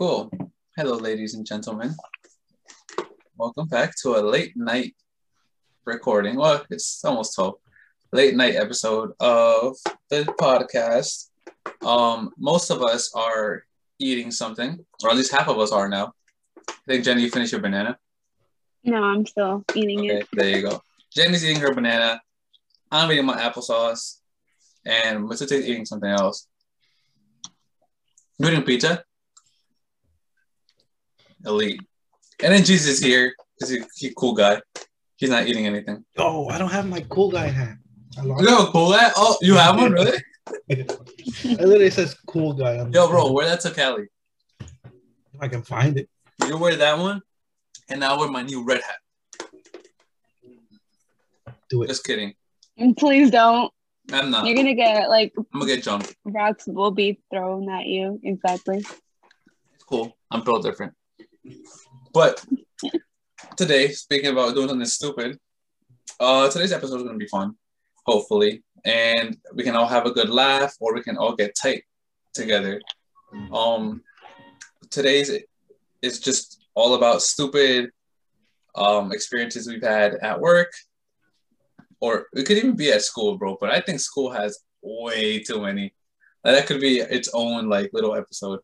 cool. Hello, ladies and gentlemen. Welcome back to a late night recording. Well, it's almost 12. Late night episode of the podcast. Um, most of us are eating something, or at least half of us are now. I think Jenny, you finished your banana. No, I'm still eating Okay, it. there you go. Jenny's eating her banana. I'm eating my applesauce, and Matsute's eating something else. You eating pizza? Elite. And then Jesus is here because he's he cool guy. He's not eating anything. Oh, I don't have my cool guy hat. I lost You have a cool hat? Oh, you have one, really? it. It literally says cool guy on Yo, bro, wear that to Cali. If I can find it. You wear that one, and I'll wear my new red hat. Do it. Just kidding. Please don't. I'm not. You're gonna get like I'm gonna get jumped. rocks will be thrown at you. Exactly. It's cool. I'm built different. But today, speaking about doing something stupid, uh, today's episode is gonna be fun, hopefully, and we can all have a good laugh, or we can all get tight together. Um, today's is just all about stupid um experiences we've had at work, or it could even be at school, bro. But I think school has way too many. That could be its own like little episode.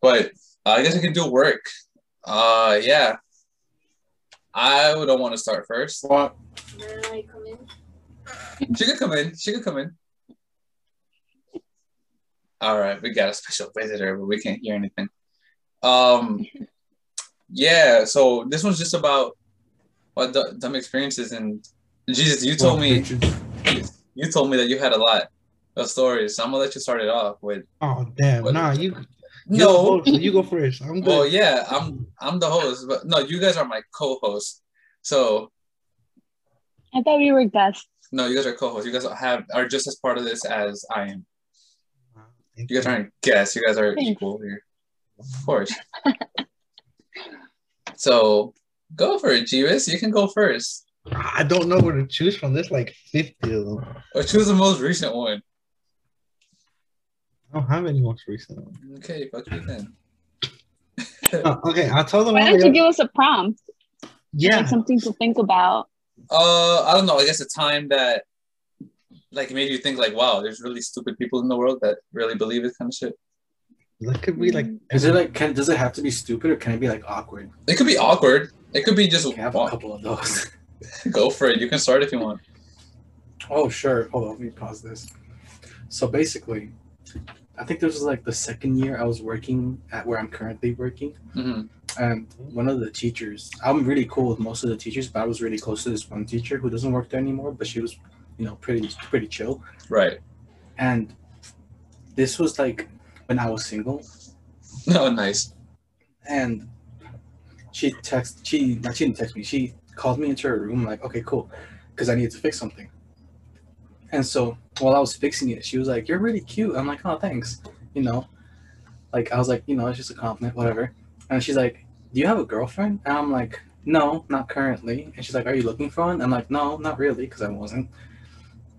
But uh, I guess I can do work. Uh, yeah. I would don't want to start first. What? May I come in? She could come in. She could come in. All right, we got a special visitor, but we can't hear anything. Um, yeah. So this one's just about what the dumb experiences and Jesus. You told me you told me that you had a lot of stories. So I'm gonna let you start it off with. Oh damn! What? Nah, you. No. You go, you go first. I'm oh, good. Well, yeah, I'm I'm the host, but no, you guys are my co-hosts. So I thought we were guests. no, you guys are co-hosts. You guys have are just as part of this as I am. Thank You guys aren't guests. You guys are Thanks. equal here, of course. so go for it, Jeeves. You can go first, I don't know where to choose from. There's like 50 of them. or choose the most recent one. I don't have any most recent ones. Okay, fuck you then. Oh, okay, I'll tell them Why all. don't you together. give us a prompt? Yeah. Like something to think about. Uh, I don't know. I guess a time that like made you think like, wow, there's really stupid people in the world that really believe this kind of shit. That could be like. Is it like can does it have to be stupid or can it be like awkward? It could be awkward. It could be just I have a couple of those. go for it. You can start if you want. oh sure. Hold on, let me pause this. So basically, I think this was like the second year I was working at where I'm currently working. hmm And one of the teachers, I'm really cool with most of the teachers, but I was really close to this one teacher who doesn't work there anymore, but she was, you know, pretty pretty chill. Right. And this was like when I was single. No, nice. and she text she not she didn't text me she called me into her room like okay cool because i needed to fix something and so while i was fixing it she was like you're really cute. I'm like oh thanks. You know? Like i was like you know it's just a compliment whatever. And she's like do you have a girlfriend? And i'm like no not currently. And she's like are you looking for one? I'm like no not really because i wasn't.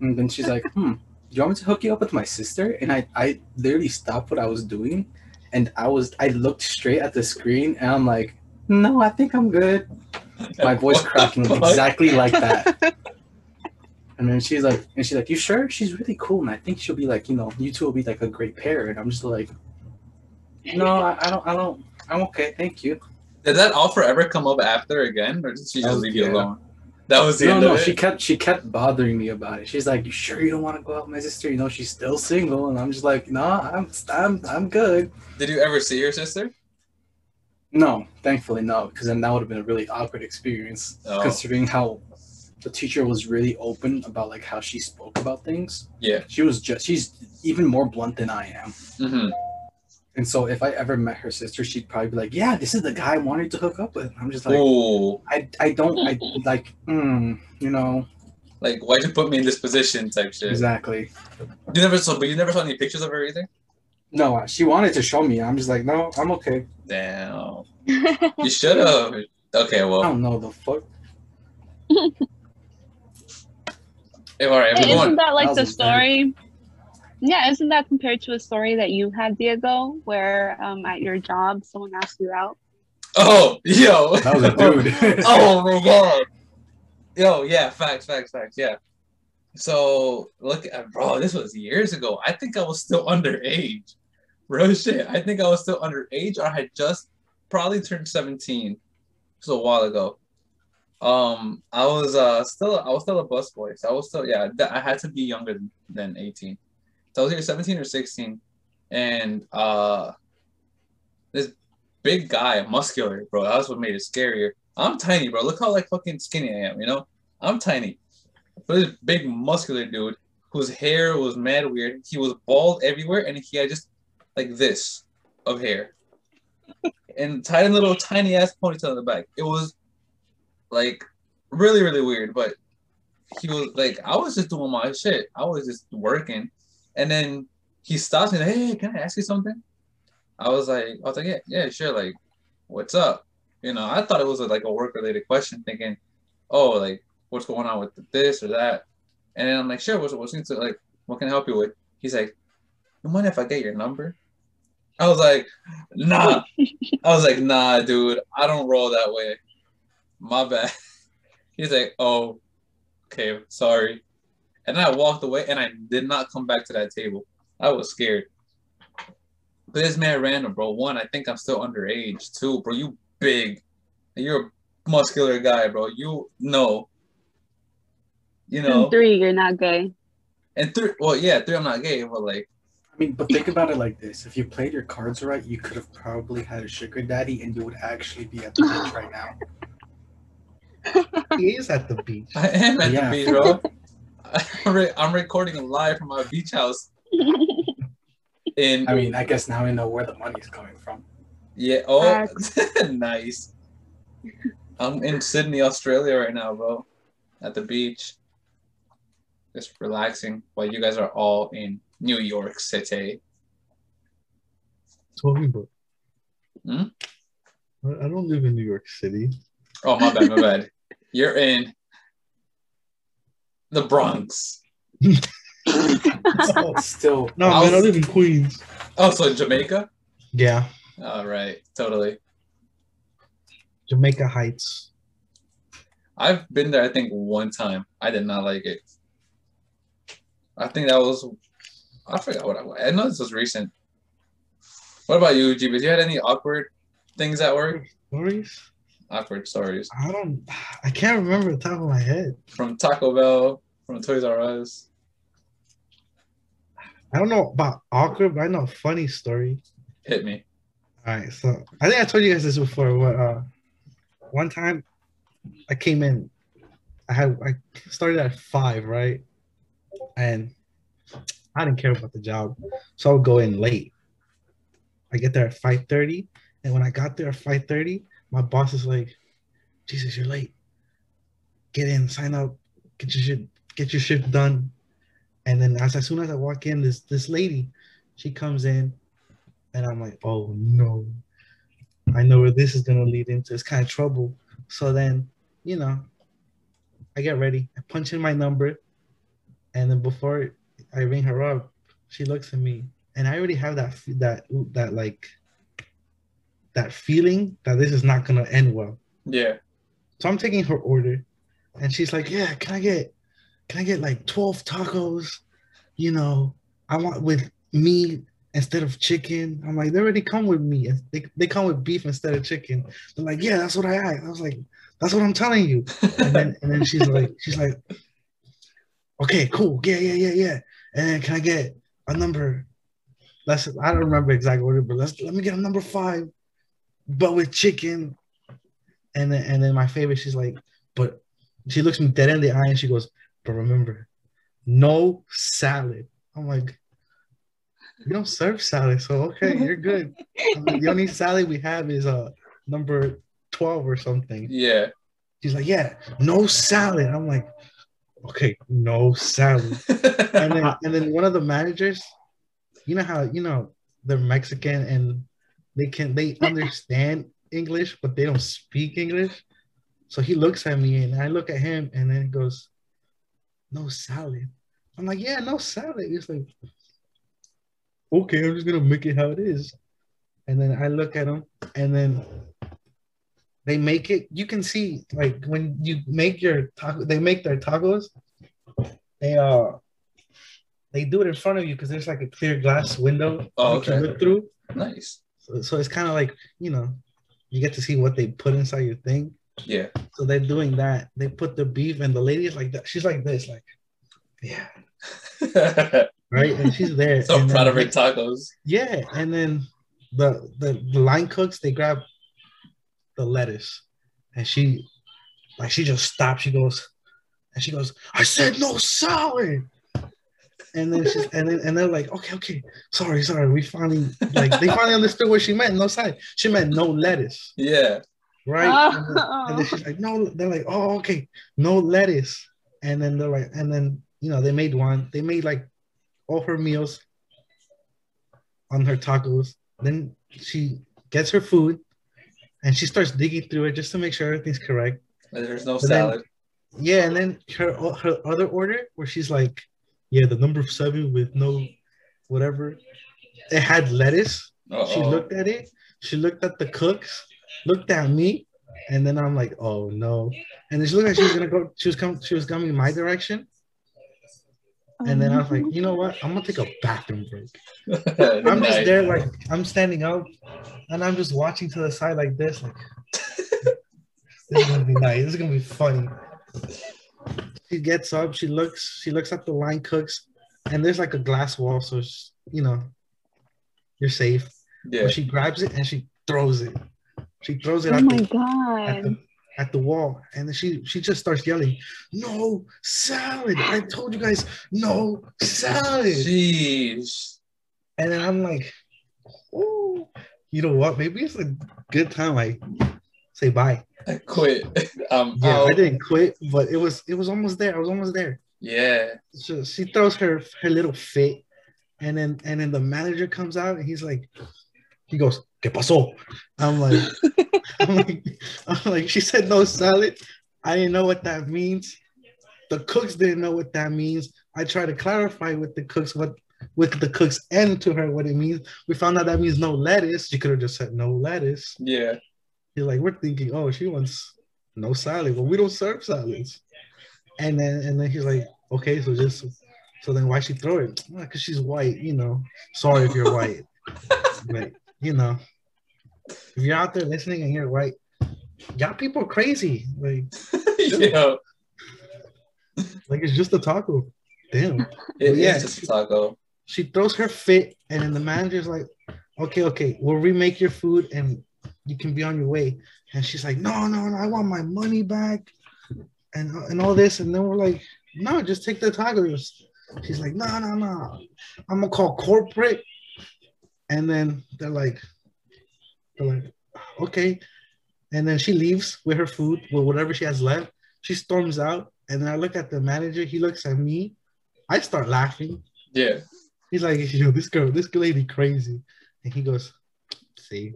And then she's like hmm do you want me to hook you up with my sister? And i i literally stopped what i was doing and I was I looked straight at the screen and I'm like, no, I think I'm good. My voice cracking exactly like that. And then she's like, and she's like, you sure? She's really cool, and I think she'll be like, you know, you two will be like a great pair. And I'm just like, no, I, I don't, I don't, I'm okay, thank you. Did that offer ever come up after again, or did she just Oh, leave you yeah. alone? That was the No, end no, of it. she kept, she kept bothering me about it. She's like, you sure you don't want to go out with my sister? You know, she's still single, and I'm just like, no, I'm, I'm, I'm good. Did you ever see your sister? No, thankfully no, because then that would have been a really awkward experience, Oh. considering how the teacher was really open about like how she spoke about things. Yeah. She was just she's even more blunt than I am. hmm And so if I ever met her sister, she'd probably be like, "Yeah, this is the guy I wanted to hook up with." I'm just like, Ooh, I I don't I like mm, you know like why'd you put me in this position? Type shit. exactly. You never saw, but you never saw any pictures of her either. No, uh, she wanted to show me. I'm just like, no, I'm okay. Damn, you should have. Okay, well. I don't know the fuck. if, all right, if isn't that like That the was story Yeah, isn't that compared to a story that you had, Diego, where um, at your job someone asked you out? Oh, yo. That was a dude. oh my god. Yo, yeah, facts, facts, facts. Yeah. So look at bro, this was years ago. I think I was still underage. Bro shit. I think I was still underage or I had just probably turned 17. This was a while ago. Um, I was uh still I was still a busboy. So I was still yeah, th- I had to be younger than, than 18. So I was either 17 or 16. And uh this big guy, muscular, bro. That's what made it scarier. I'm tiny, bro. Look how like fucking skinny I am, you know? I'm tiny. But this big muscular dude whose hair was mad weird. He was bald everywhere and he had just like this of hair. and tiny little tiny ass ponytail in the back. It was like really, really weird. But he was like, I was just doing my shit. I was just working. And then he stops me, like, hey, can I ask you something? I was like, I was like, yeah, yeah, sure. Like, what's up? You know, I thought it was a, like a work related question, thinking, oh, like, what's going on with this or that? And then I'm like, sure, what's what's to like, what can I help you with? He's like, you mind if I get your number? I was like, nah. I was like, nah, dude, I don't roll that way. My bad. He's like, oh, okay, sorry. And I walked away and I did not come back to that table. I was scared. But this man random, bro. One, I think I'm still underage. Two, bro, you big. You're a muscular guy, bro. You know. You know. And three, you're not gay. And three, well, yeah, three, I'm not gay, but like, I mean, but think about it like this: if you played your cards right, you could have probably had a sugar daddy, and you would actually be at the beach right now. He is at the beach. I am at Yeah. the beach, bro. I'm, recording live from my beach house in. I mean, I guess now we know where the money's coming from. yeah. Oh, nice. I'm in Sydney, Australia right now, bro, at the beach, just relaxing while you guys are all in New York City. Talking about. Hmm? I I don't live in New York City. Oh, my bad, my bad. You're in the Bronx. Still, no, I man, I live in Queens. Oh, so Jamaica? Yeah, All right, totally. Jamaica Heights. I've been there, I think, one time. I did not like it. I think that was, I forgot what I, was. I know this was recent. What about you, Jeebus? You had any awkward things at work? Stories? Awkward stories I don't. I can't remember the top of my head. from Taco Bell, from Toys R Us. I don't know about awkward, but I know a funny story. Hit me. All right, so I think I told you guys this before. What uh, one time I came in, I had I started at five, right, and I didn't care about the job, so I would go in late. I get there at five thirty, and when I got there at five thirty, my boss is like, "Jesus, you're late. Get in, sign up, get your shit, get your shift done." And then as, as soon as I walk in, this this lady, she comes in, and I'm like, "Oh no." I know where this is gonna lead into. It's kind of trouble. So then, you know, I get ready. I punch in my number, and then before I ring her up, she looks at me, and I already have that that that like that feeling that this is not gonna end well. Yeah. So I'm taking her order, and she's like, "Yeah, can I get, can I get like 12 tacos? You know, I want with meat instead of chicken." I'm like, "They already come with meat. They, they come with beef instead of chicken." They're like, "Yeah, that's what I asked." I was like, "That's what I'm telling you." And then and then she's like, she's like, "Okay, cool, yeah, yeah, yeah, yeah." And then can I get a number? Let's I don't remember exact order, but let's let me get a number five, but with chicken and then and then my favorite, she's like, but she looks me dead in the eye and she goes, but remember, no salad. I'm like, we don't serve salad, so okay, you're good. The only salad we have is uh number 12 or something. Yeah. She's like, yeah, no salad. I'm like, okay, no salad. And then and then one of the managers, you know how you know they're Mexican and they can they understand English, but they don't speak English. So he looks at me and I look at him and then he goes, No salad. I'm like, Yeah, no salad. He's like, okay, I'm just gonna make it how it is. And then I look at them, and then they make it. You can see like when you make your taco, they make their tacos. They uh, they do it in front of you because there's like a clear glass window Oh, you can okay. look through. Nice. So, so it's kind of like you know, you get to see what they put inside your thing. Yeah. So they're doing that. They put the beef, and the lady is like that. She's like this, like, yeah, right. And she's there. so and proud then- of her tacos. Yeah, and then the, the the line cooks they grab the lettuce, and she like she just stops. She goes, and she goes, "I said no salad." And then she's and then and they're like, "Okay, okay, sorry, sorry." We finally like they finally understood what she meant. No salad. She meant no lettuce, Yeah. right? Oh. And, then, and then she's like, "No." They're like, "Oh, okay, no lettuce." And then they're like, and then you know they made one. They made like all her meals on her tacos. Then she gets her food and she starts digging through it just to make sure everything's correct. There's no But then- salad. Yeah, and then her her other order where she's like, yeah, the number seven with no whatever. It had lettuce. She Uh-oh. looked at it. She looked at the cooks, looked at me, and then I'm like, oh no. And then she looked like she was gonna go. She was coming. She was coming my direction. And then I was like, you know what? I'm gonna take a bathroom break. I'm just there, like I'm standing up, and I'm just watching to the side like this. Like, this is gonna be nice. This is gonna be funny. She gets up. She looks. She looks at the line cooks, and there's like a glass wall, so it's, you know, you're safe. Yeah. But she grabs it and she throws it. She throws it Oh at, my the, at, god. the, at the wall, and then she she just starts yelling, "No salad! I told you guys, no salad!" Jeez. And then I'm like, "Ooh, you know what? Maybe it's a good time I say bye." I quit. Um, Yeah, out. I didn't quit, but it was it was almost there. I was almost there. Yeah. So she throws her her little fit, and then and then the manager comes out and he's like, he goes, "¿Qué pasó?" I'm like, I'm like, I'm like, she said no salad. I didn't know what that means. The cooks didn't know what that means. I tried to clarify with the cooks what with the cooks and to her what it means. We found out that means no lettuce. She could have just said no lettuce. Yeah. You're like, we're thinking, oh, she wants no salad, but we don't serve salads. And then and then he's like, okay, so just so then why she throw it? Ah, because she's white, you know. Sorry if you're white, but you know, if you're out there listening and you're white, y'all people are crazy. Like, yeah. like it's just a taco. Damn. It is Yeah. just a taco. She throws her fit, and then the manager's like, okay, okay, we'll remake your food and you can be on your way. And she's like, no, no, no, I want my money back and, uh, and all this. And then we're like, no, just take the tacos. She's like, no, no, no, I'm gonna call corporate. And then they're like, they're like, okay. And then she leaves with her food, with whatever she has left. She storms out, and then I look at the manager. He looks at me. I start laughing. Yeah. He's like, yo, this girl, this lady crazy. And he goes, see,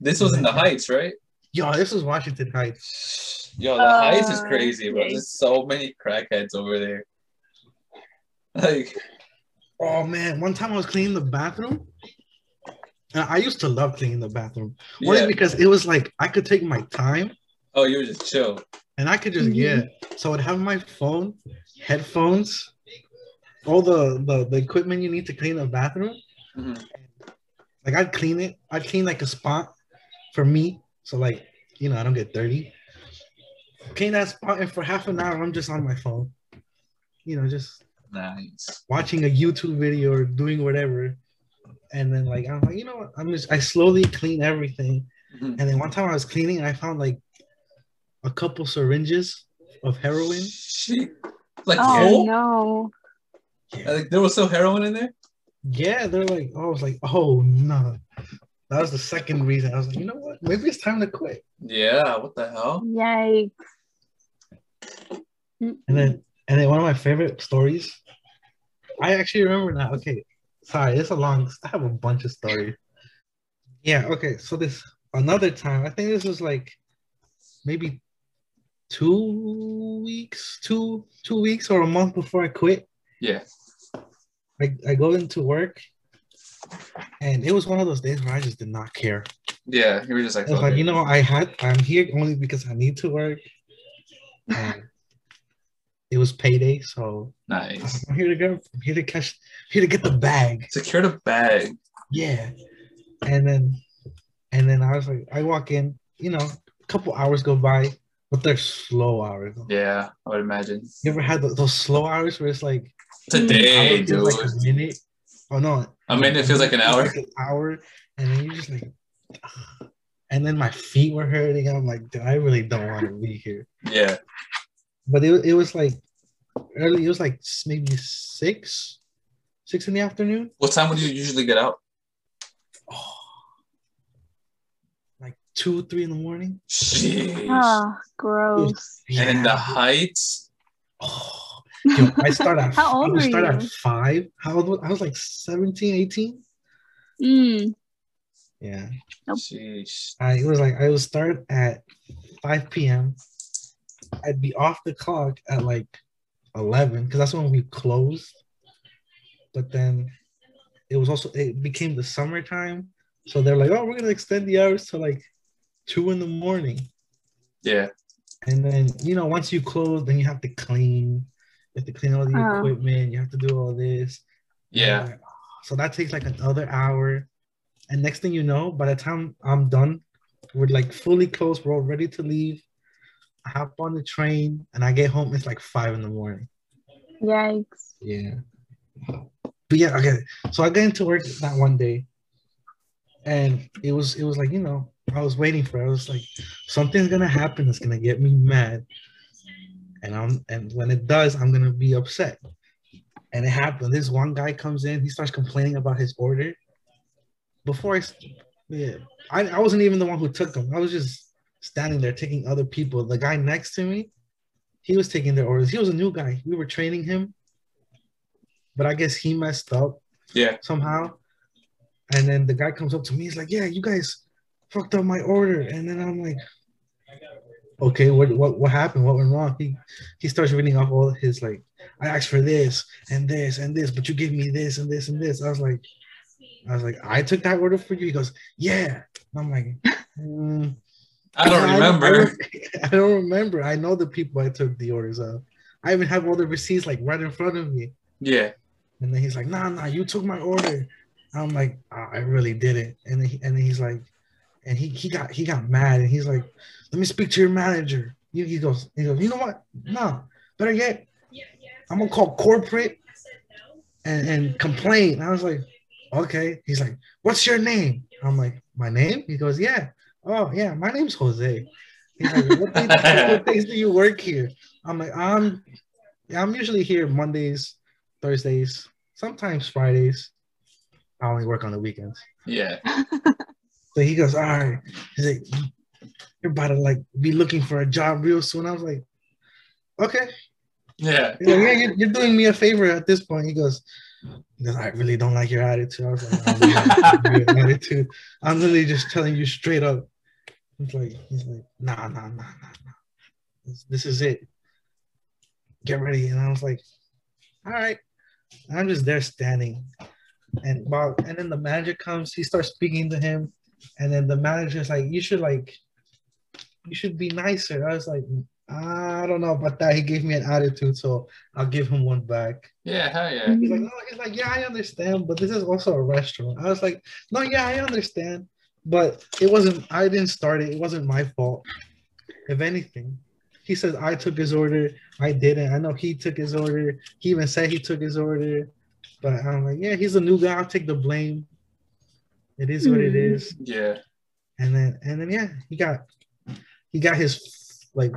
This was in the Heights, right? yo, this was Washington Heights. Yo, the Uh, Heights is crazy, bro. There's so many crackheads over there. Like, Oh man, one time I was cleaning the bathroom. And I used to love cleaning the bathroom. Only yeah. because it was like I could take my time Oh, you were just chill. and I could just Mhm. yeah. So I'd have my phone, headphones, all the, the the equipment you need to clean a bathroom. Mhm. Like I'd clean it. I'd clean like a spot for me. So like, you know, I don't get dirty. Clean that spot and for half an hour I'm just on my phone. You know, just Nice. watching a YouTube video or doing whatever. And then like I'm like, you know what? I'm just I slowly clean everything. Mhm. And then one time I was cleaning and I found like a couple syringes of heroin. She, like, Oh whole? no. Like, there was still heroin in there? Yeah, they're like, I was like, oh no. That was the second reason. I was like, you know what? Maybe it's time to quit. Yeah, what the hell? Yikes. And then and then one of my favorite stories. I actually remember now. Okay, sorry, it's a long. I have a bunch of stories. Yeah. Okay. So this another time. I think this was like maybe two weeks, two two weeks or a month before I quit. Yeah. I, I go into work And it was one of those days where I just did not care. Yeah, you were just like, I was like, you know, I had I'm here only because I need to work. And it was payday, so nice. I'm here to go. I'm here to catch here to get the bag. Secure the bag. Yeah. And then and then I was like, I walk in, you know, a couple hours go by, but they're slow hours. Yeah, I would imagine. You ever had those slow hours where it's like Today, dude. like a minute? Oh no. A minute feels like an hour. Like an hour, and then you're just like, "Ugh." and then my feet were hurting. I'm like, dude, I really don't want to be here. Yeah. But it, it was like early. It was like maybe six, six in the afternoon. What time would you usually get out? Oh, like two, three in the morning. Jeez. Ah, gross. And in the heights. Oh, yo, I start at How old I would were start at five. How old was I? was like 17, 18. Mm. Yeah. Nope. Jeez. I it was like I would start at 5 p.m. I'd be off the clock at like 11 because that's when we closed. But then it was also it became the summertime, so they're like, "Oh, we're gonna extend the hours to like two in the morning." Yeah. And then you know, once you close, then you have to clean. You have to clean all the equipment. You have to do all this. Yeah. And like. So that takes like another hour. And next thing you know, by the time I'm done, we're like fully closed. We're all ready to leave. I hop on the train and I get home. It's like five in the morning. Yikes. Yeah. But yeah, okay. So I got into work that one day. And it was it was like, you know, I was waiting for it. I was like, something's gonna happen that's gonna get me mad. And I'm and when it does, I'm gonna be upset. And it happened. This one guy comes in, he starts complaining about his order. Before I yeah, I, I wasn't even the one who took them. I was just standing there taking other people. The guy next to me, he was taking their orders. He was a new guy. We were training him. But I guess he messed up Yeah. somehow. And then the guy comes up to me. He's like, "Yeah, you guys fucked up my order." And then I'm like, "Okay, what what what happened? What went wrong?" He he starts reading off all his like, "I asked for this and this and this, but you gave me this and this and this." I was like, "I was like, I took that order for you." He goes, "Yeah." And I'm like, "Mm, I don't I remember. don't, I don't remember. I know the people I took the orders of. I even have all the receipts like right in front of me." Yeah. And then he's like, nah, nah, you took my order. I'm like, "Ah, I really didn't. And then, he, and then he's like, and he, he got he got mad and he's like, let me speak to your manager. He, he goes, he goes, you know what? No, better yet, I'm gonna call corporate and, and complain. And I was like, okay. He's like, what's your name? I'm like, my name? He goes, yeah. Oh yeah, my name's Jose. He's like, what days, what days do you work here? I'm like, I'm yeah, I'm usually here Mondays, Thursdays, sometimes Fridays. I only work on the weekends. Yeah. So he goes, all right. He's like, you're about to like be looking for a job real soon. I was like, okay. Yeah. Like, yeah, you're, you're doing me a favor at this point. He goes, I really don't like your attitude. I was like, really your attitude. I'm literally just telling you straight up. He's like, he's like, nah, nah, nah, nah, nah. This, this is it. Get ready. And I was like, all right. And I'm just there standing. And while and then the manager comes, he starts speaking to him, and then the manager's like, you should like, you should be nicer. I was like, I don't know about that. He gave me an attitude, so I'll give him one back. Yeah. Hell yeah. He's like, no, he's like, yeah, I understand, but this is also a restaurant. I was like, no, yeah, I understand, but it wasn't. I didn't start it. It wasn't my fault. If anything, he says I took his order. I didn't. I know he took his order. He even said he took his order, but I'm like, yeah, he's a new guy. I'll take the blame. It is what it Hmm. Yeah. And then and then yeah, he got he got his like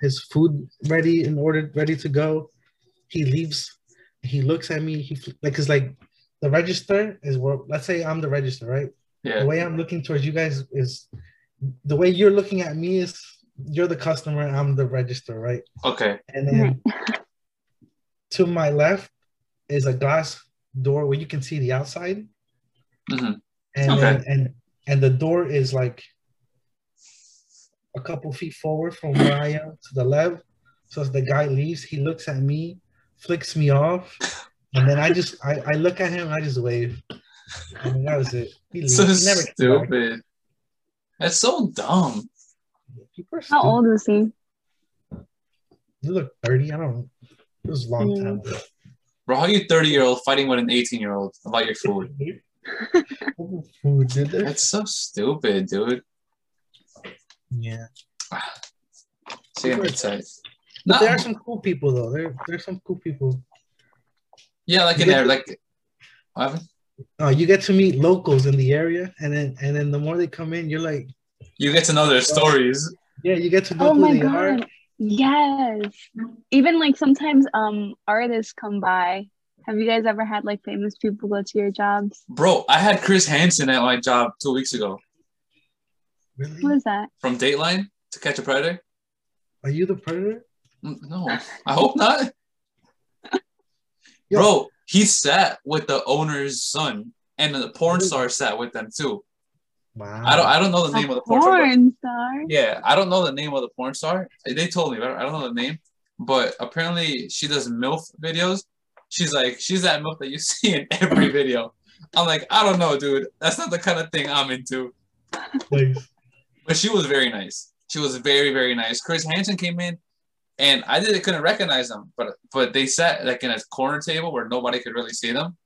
his food ready and ordered ready to go. He leaves. He looks at me. He like cause like the register is where let's say I'm the register, right? Yeah. The way I'm looking towards you guys is the way you're looking at me is you're the customer, I'm the register, right? Okay. And then to my left is a glass door where you can see the outside. Mhm. And Okay. then, and and the door is like a couple feet forward from where I am to the left. So as the guy leaves, he looks at me, flicks me off, and then I just I, I look at him and I just wave. I mean, that was it. He leaves. So He never stupid. That's so dumb. People How old is he? You look 30. I don't know. It was a long Mm. time ago. Bro, how are you 30 year old fighting with an 18 year old about your food? Food, dude. They're- That's so stupid, dude. Yeah. See, I'm excited. But No, there are some cool people though. There, there's some cool people. yeah, like in there, like, what happened? Uh, you get to meet locals in the area, and then and then the more they come in, you're like, You get to know their stories. yeah, you get to know Oh who my they are. Yes. Even like sometimes um artists come by. Have you guys ever had like famous people go to your jobs? Bro, I had Chris Hansen at my job two weeks ago What Really? is that? from Dateline to Catch a Predator. Are you the predator? No, I hope not. Yo. Bro, he sat with the owner's son, and the porn star sat with them too. Wow. I don't, I don't know the name A of the porn star. star. Yeah, I don't know the name of the porn star. They told me, but I don't know the name. But apparently, she does MILF videos. She's like, she's that MILF that you see in every video. I'm like, I don't know, dude. That's not the kind of thing I'm into. Nice. But she was very nice. She was very, very nice. Chris Hansen came in, and I didn't couldn't recognize them, but but they sat like in a corner table where nobody could really see them,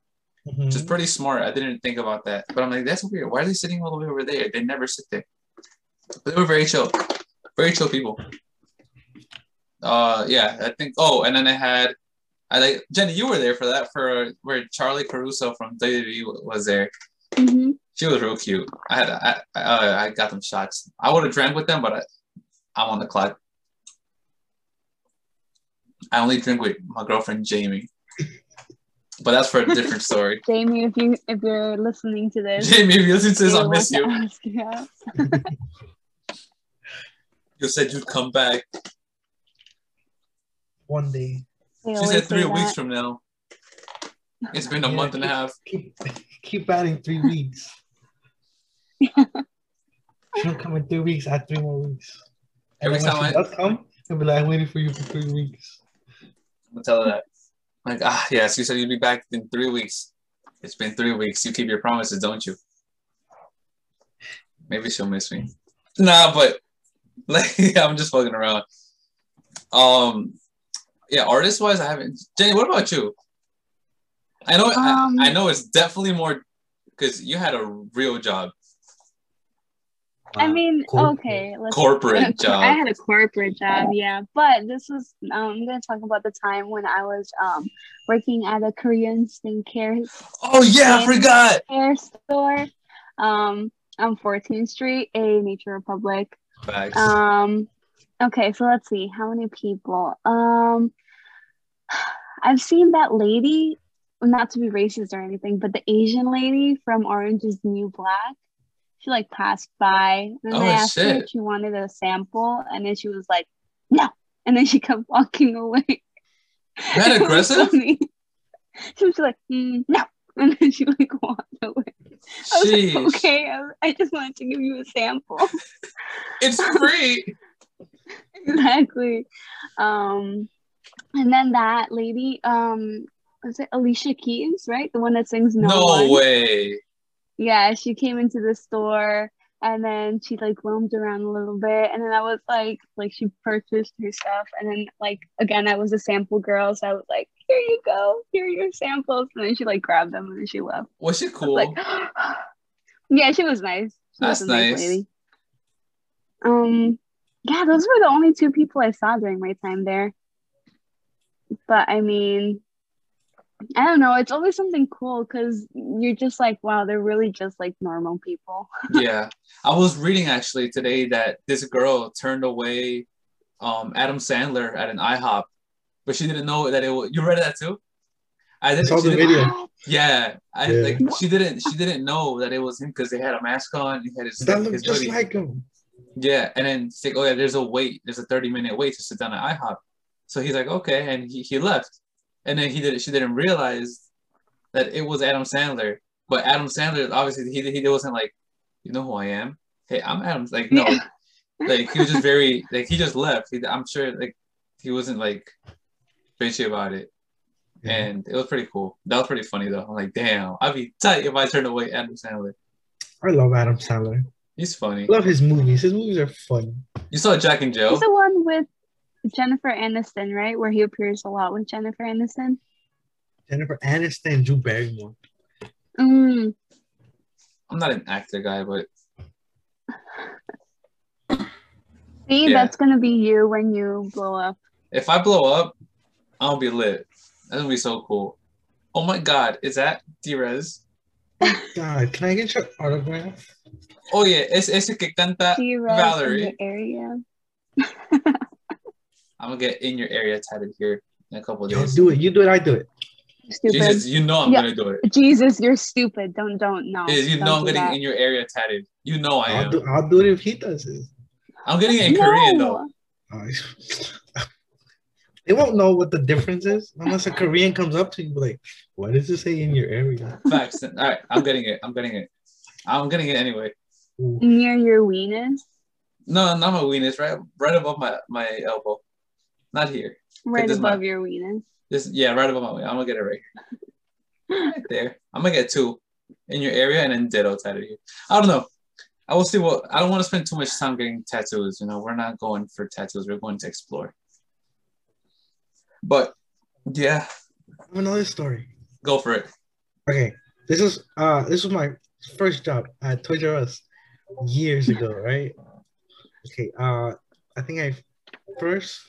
Mhm. which is pretty smart. I didn't think about that, but I'm like, that's weird. Why are they sitting all the way over there? They never sit there. But they were very chill, very chill people. Uh, yeah, I think. Oh, and then I had, I like Jenny. You were there for that for where Charly Caruso from WWE was there. hmm She was real cute. I had I I, uh, I got them shots. I would have drank with them, but I, I'm on the clock. I only drink with my girlfriend Jamie. But that's for a different story. Jamie, if you if you're listening to this, Jamie, if you listen to this, I'll miss you. ask you. You said you'd come back. One day. They She said three weeks that. from now. It's been a Yeah, month and a half. Keep keep adding three weeks. She'll come in three weeks. Add three more weeks. And Every then time she I- does come, he'll be like, "I'm waiting for you for three weeks." I'm gonna tell her that. Like, ah, yes, you said you'd be back in three weeks. It's been three weeks. You keep your promises, don't you? Maybe she'll miss me. Nah, but like, I'm just fucking around. Um, yeah, artist wise, I haven't. Jenny, what about you? I know, Um, I, I know it's definitely more because you had a real job, I Wow. mean, Corporate. okay, let's corporate job. I had a corporate job, yeah. But this was um, I'm gonna talk about the time when I was um working at a Korean skincare oh yeah, I forgot. hair store um on 14th Street, a Nature Republic. Facts. Um okay, so let's see how many people. Um I've seen that lady, not to be racist or anything, but the Asian lady from Orange is the New Black. She like passed by and Oh, I asked her if she wanted a sample, and then she was like, no. And then she kept walking away. That aggressive? She was like, mm, no. And then she like walked away. I was Jeez, like, okay, I, I just wanted to give you a sample. it's free. exactly. Um, and then that lady, um, was it Alicia Keys, right? The one that sings No, no One. way. Yeah, she came into the store and then she like roamed around a little bit, and then I was like, like she purchased her stuff, and then like again, I was a sample girl, so I was like, here you go, here are your samples, and then she like grabbed them and then she left. Was she I was cool? like, yeah, she was nice. She That's was nice nice. lady. Um, yeah, those were the only two people I saw during my time there. But I mean, I don't know. It's always something cool because you're just like, wow, they're really just like normal people. yeah, I was reading actually today that this girl turned away um, Adam Sandler at an IHOP, but she didn't know that it was. You read that too? I didn't. Saw the didn't- video. Yeah, I Yeah. like. She didn't. She didn't know that it was him because they had a mask on. He had his. That his looks just hoodie. like him. Yeah, and then she's like, oh yeah, there's a wait. There's a 30 minute wait to sit down at IHOP. So he's like, okay, and he, he left. And then he did. She didn't realize that it was Adam Sandler. But Adam Sandler, obviously, he he wasn't like, you know who I am? Hey, I'm Adam. Like no, Yeah. like he was just very like he just left. He, I'm sure like he wasn't like bitchy about it. Yeah. and it was pretty cool. That was pretty funny though. I'm like, damn, I'd be tight if I turned away Adam Sandler. I love Adam Sandler. He's funny. love his movies. His movies are fun. You saw Jack and Jill? He's the one with Jennifer Aniston, right? Where he appears a lot with Jennifer Aniston. Jennifer Aniston and Drew Barrymore. Mm, I'm not an actor guy, but see, Yeah. that's gonna be you when you blow up. if I blow up, I'll be lit. That's gonna be so cool. Oh my god, is that Drez? God, can I get your autograph? Oh yeah, es ese que canta T-Rex in Valerie. the area. I'm gonna get in your area tatted here in a couple of Yo, days. do it. You do it. I do it. Stupid. Jesus, Jesus. you know I'm Yeah. gonna do it. Jesus, you're stupid. Don't don't no. Jesus, you Don't know I'm getting that. in your area tatted. You know I I'll am. do. I'll do it if he does it. I'm getting it in no. Korean though. They won't know what the difference is unless a Korean comes up to you like, "What does it say in your area?" Facts. All right, I'm getting it. I'm getting it. I'm getting it anyway. Ooh. Near your weenus, No, not my weenus, right, right above my my elbow. Not here. right above mic. your weenus. This, yeah, right above my. weenus. I'm gonna get it right here. Right there. I'm gonna get two in your area and then dead ditto tattooed here. I don't know. I will see what. I don't want to spend too much time getting tattoos. You know, we're not going for tattoos. We're going to explore. But yeah, I have another story. go for it. Okay, this is uh this was my first job at Toys R Us years ago, right? Okay, uh I think I first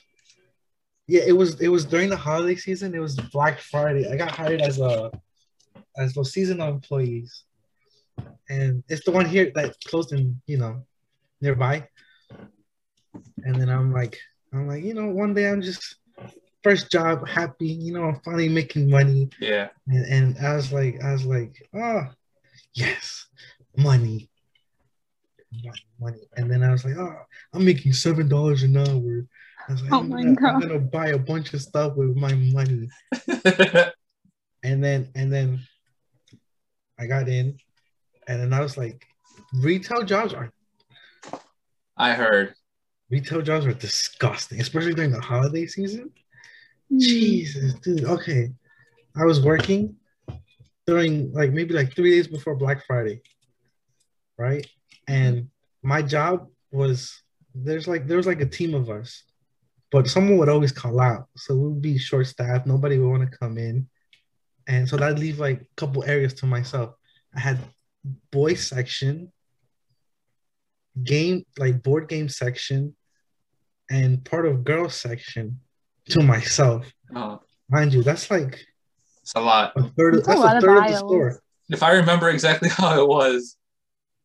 yeah, it was it was during the holiday season. It was Black Friday. I got hired as a as a seasonal employees. And it's the one here that closed in, you know, nearby. And then I'm like, I'm like, you know, one day I'm just first job, happy, you know, I'm finally making money. Yeah. And, and I was like, I was like, oh, yes, money, money, money. And then I was like, oh, I'm making seven dollars an hour. I was like, Oh I'm, my gonna, God. I'm gonna buy a bunch of stuff with my money. And then, and then, I got in, and then I was like, retail jobs are I heard. retail jobs are disgusting, especially during the holiday season. Mm. Jesus, dude. Okay. I was working during like maybe like three days before Black Friday. Right. And my job was there's like there was like a team of us, but someone would always call out. So we would be short staffed, nobody would want to come in. And so that'd leave like a couple areas to myself. I had boy section, game like board game section, and part of girls section to myself. Oh. Mind you, that's like it's a lot. a third. That's a lot a of third of the store. If I remember exactly how it was,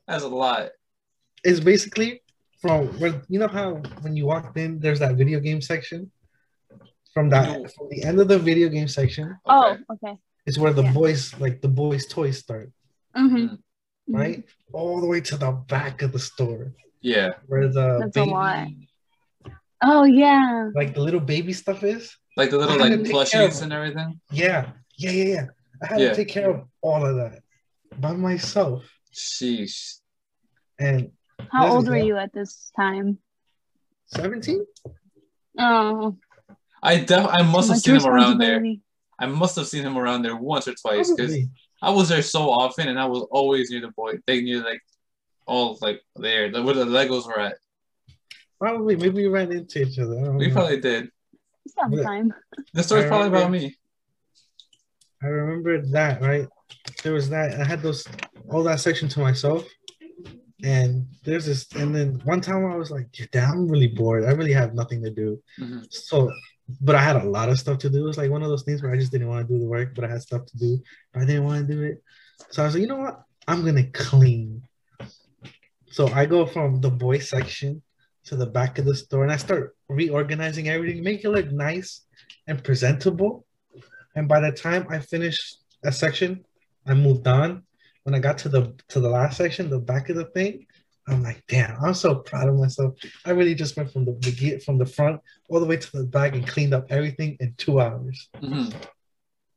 that's a lot. It's basically from where you know how when you walked in, there's that video game section. From that, No. from the end of the video game section Oh, okay. It's where the Yeah. boys like the boys' toys start, Mm-hmm. right? All the way to the back of the store Yeah. where the That's a lot. Oh yeah. like the little baby stuff is. Like the little like had to take care of plushies and everything. Yeah, yeah, yeah, yeah. I had Yeah. to take care of all of that by myself, Sheesh. and How old were you at this time? seventeen. Oh, I def- I must have seen him around there. I must have seen him around there once or twice because I was there so often and I was always near the boy. They knew like all like there, like, where the Legos were at. Probably, maybe we ran into each other. We know. probably did. Sometime. The story's probably about me. I remember that, right? There was that. I had those all that section to myself. And there's this, and then one time I was like, damn, I'm really bored. I really have nothing to do. Mhm. So, but I had a lot of stuff to do. It was like one of those things where I just didn't want to do the work, but I had stuff to do. But I didn't want to do it. So I was like, you know what? I'm going to clean. So I go from the boy section to the back of the store and I start reorganizing everything, make it look nice and presentable. And by the time I finish a section, I moved on. When I got to the to the last section, the back of the thing, I'm like, damn, I'm so proud of myself. I really just went from the begin from the front all the way to the back and cleaned up everything in two hours. Mhm.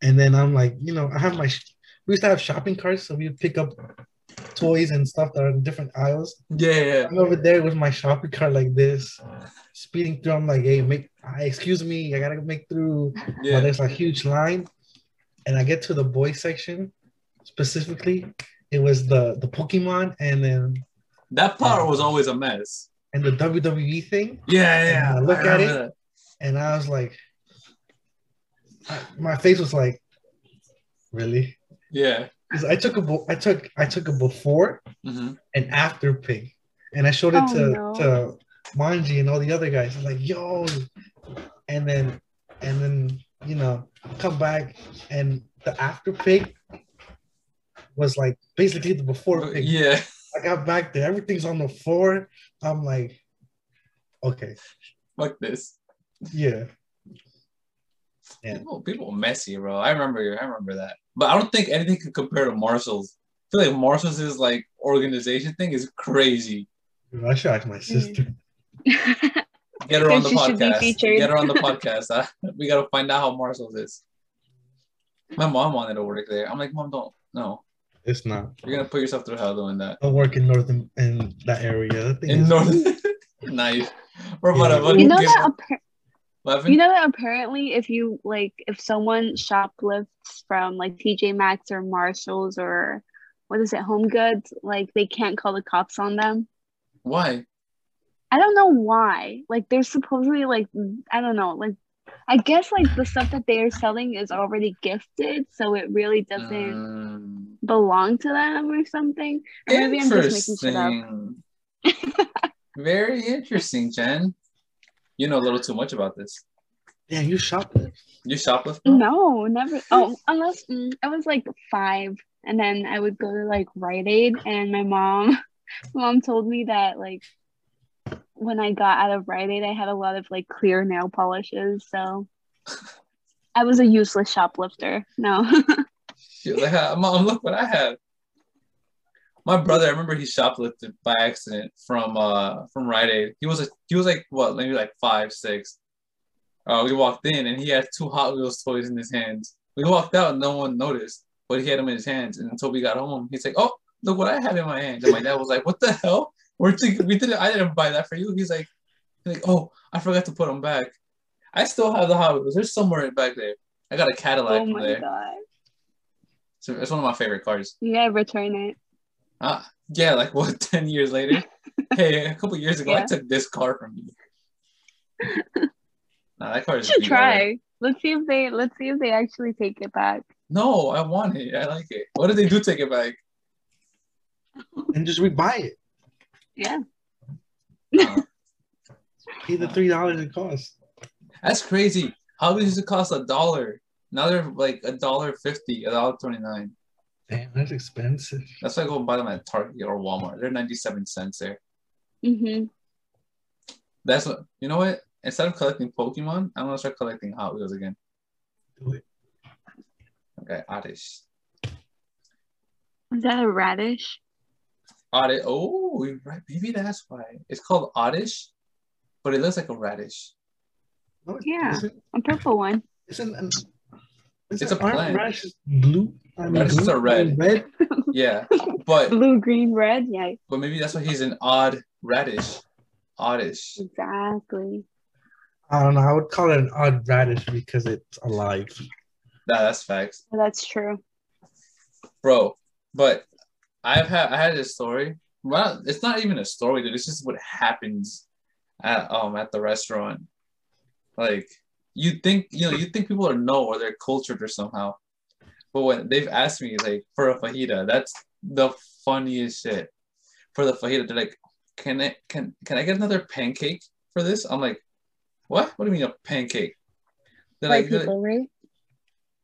And then I'm like, you know, I have my we used to have shopping carts, so we would pick up toys and stuff that are in different aisles. Yeah, yeah. I'm over there with my shopping cart like this, speeding through. I'm like, hey, make uh, excuse me, I gotta make through. Yeah. there's a huge line. and I get to the boy section specifically. It was the the Pokemon and then That part was always a mess. and the WWE thing, Yeah, yeah. And I look I at it. that. and I was like, I- my face was like, really? Yeah. 'Cause I took a bo- I took I took a before hmm and after pic, and I showed it Oh, to no. to Manji and all the other guys. I'm like, yo, and then and then you know come back and the after pic was like basically the before pic. Yeah. I got back there, everything's on the floor. I'm like, okay, Fuck this. yeah, Yeah. People, people are messy, bro. I remember. I remember that. But I don't think anything can compare to Marshall's. I feel like Marshall's like organization thing is crazy. Dude, I should ask my sister. Get her on the She should be podcast. Get her on the podcast. huh? We gotta find out how Marshall's is. My mom wanted to work there. I'm like, mom, don't. No, It's not. you're gonna put yourself through hell doing that. I work in northern in that area. That thing In is- Northern. nice. We're Yeah. to you know that appar- Laughing? you know that apparently if you like if someone shoplifts from like TJ Maxx or Marshalls or what is it Home Goods like they can't call the cops on them. Why? I don't know why. Like they're supposedly like I don't know like I guess like the stuff that they are selling is already gifted, so it really doesn't Mm, belong to them or something. Or maybe I'm just making shit up. interesting. Very interesting, Jen. You know a little too much about this. Yeah, you shoplift. You shoplift? bro? No, never. Oh, unless mm, I was like five, and then I would go to like Rite Aid, and my mom, my mom told me that like when I got out of Rite Aid, I had a lot of like clear nail polishes, so I was a useless shoplifter. No, She was like, "Ah, Mom, look what I have. My brother, I remember he shoplifted by accident from uh from Rite Aid. He was a he was like what, maybe like five, six. Uh, we walked in and he had two Hot Wheels toys in his hands. We walked out, and no one noticed, but he had them in his hands. And until we got home, he's like, "Oh, look what I have in my hands." And my dad was like, "What the hell? We're think- we didn't. I didn't buy that for you." He's like, he's like, "Oh, I forgot to put them back. I still have the Hot Wheels. They're somewhere back there. I got a Cadillac oh from my there. god, So it's one of my favorite cars. Yeah, return it. Uh, yeah, like what, 10 years later? hey, a couple years ago, I took this car from you. nah, that car You is should beat already. try. Let's see if they let's see if they actually take it back. No, I want it. I like it. What if they do take it back? and just rebuy it. Yeah, Nah. Pay the three dollars it costs. that's crazy. How much used to cost a dollar? Now they're like a dollar fifty, a dollar twenty nine. Damn, that's expensive. That's why I go buy them at Target or Walmart. They're ninety seven cents there. hmm That's what you know. What instead of collecting Pokemon, I'm gonna start collecting Hot Wheels again. Do it. Okay, oddish. Is that a radish? Oddish. Oh, you're right. Maybe that's why it's called oddish, but it looks like a radish. Yeah. A purple one. Isn't an, isn't It's a aren't plant. radishes blue? I mean, Radishes green are red. Red. Yeah, but Blue, green, red. Yeah, but maybe that's why he's an odd radish. Oddish. exactly. I don't know. I would call it an odd radish because it's alive. Nah, that's facts, That's true. bro. But I've had I had this story. Well, it's not even a story, dude. It's just what happens at um at the restaurant. Like you think you know you think people are know or they're cultured or somehow, but when they've asked me like for a fajita, that's the funniest shit. For the fajita, they're like, "Can I can can I get another pancake for this?" I'm like, "What? What do you mean a pancake?" They're White like, they're like, people, right?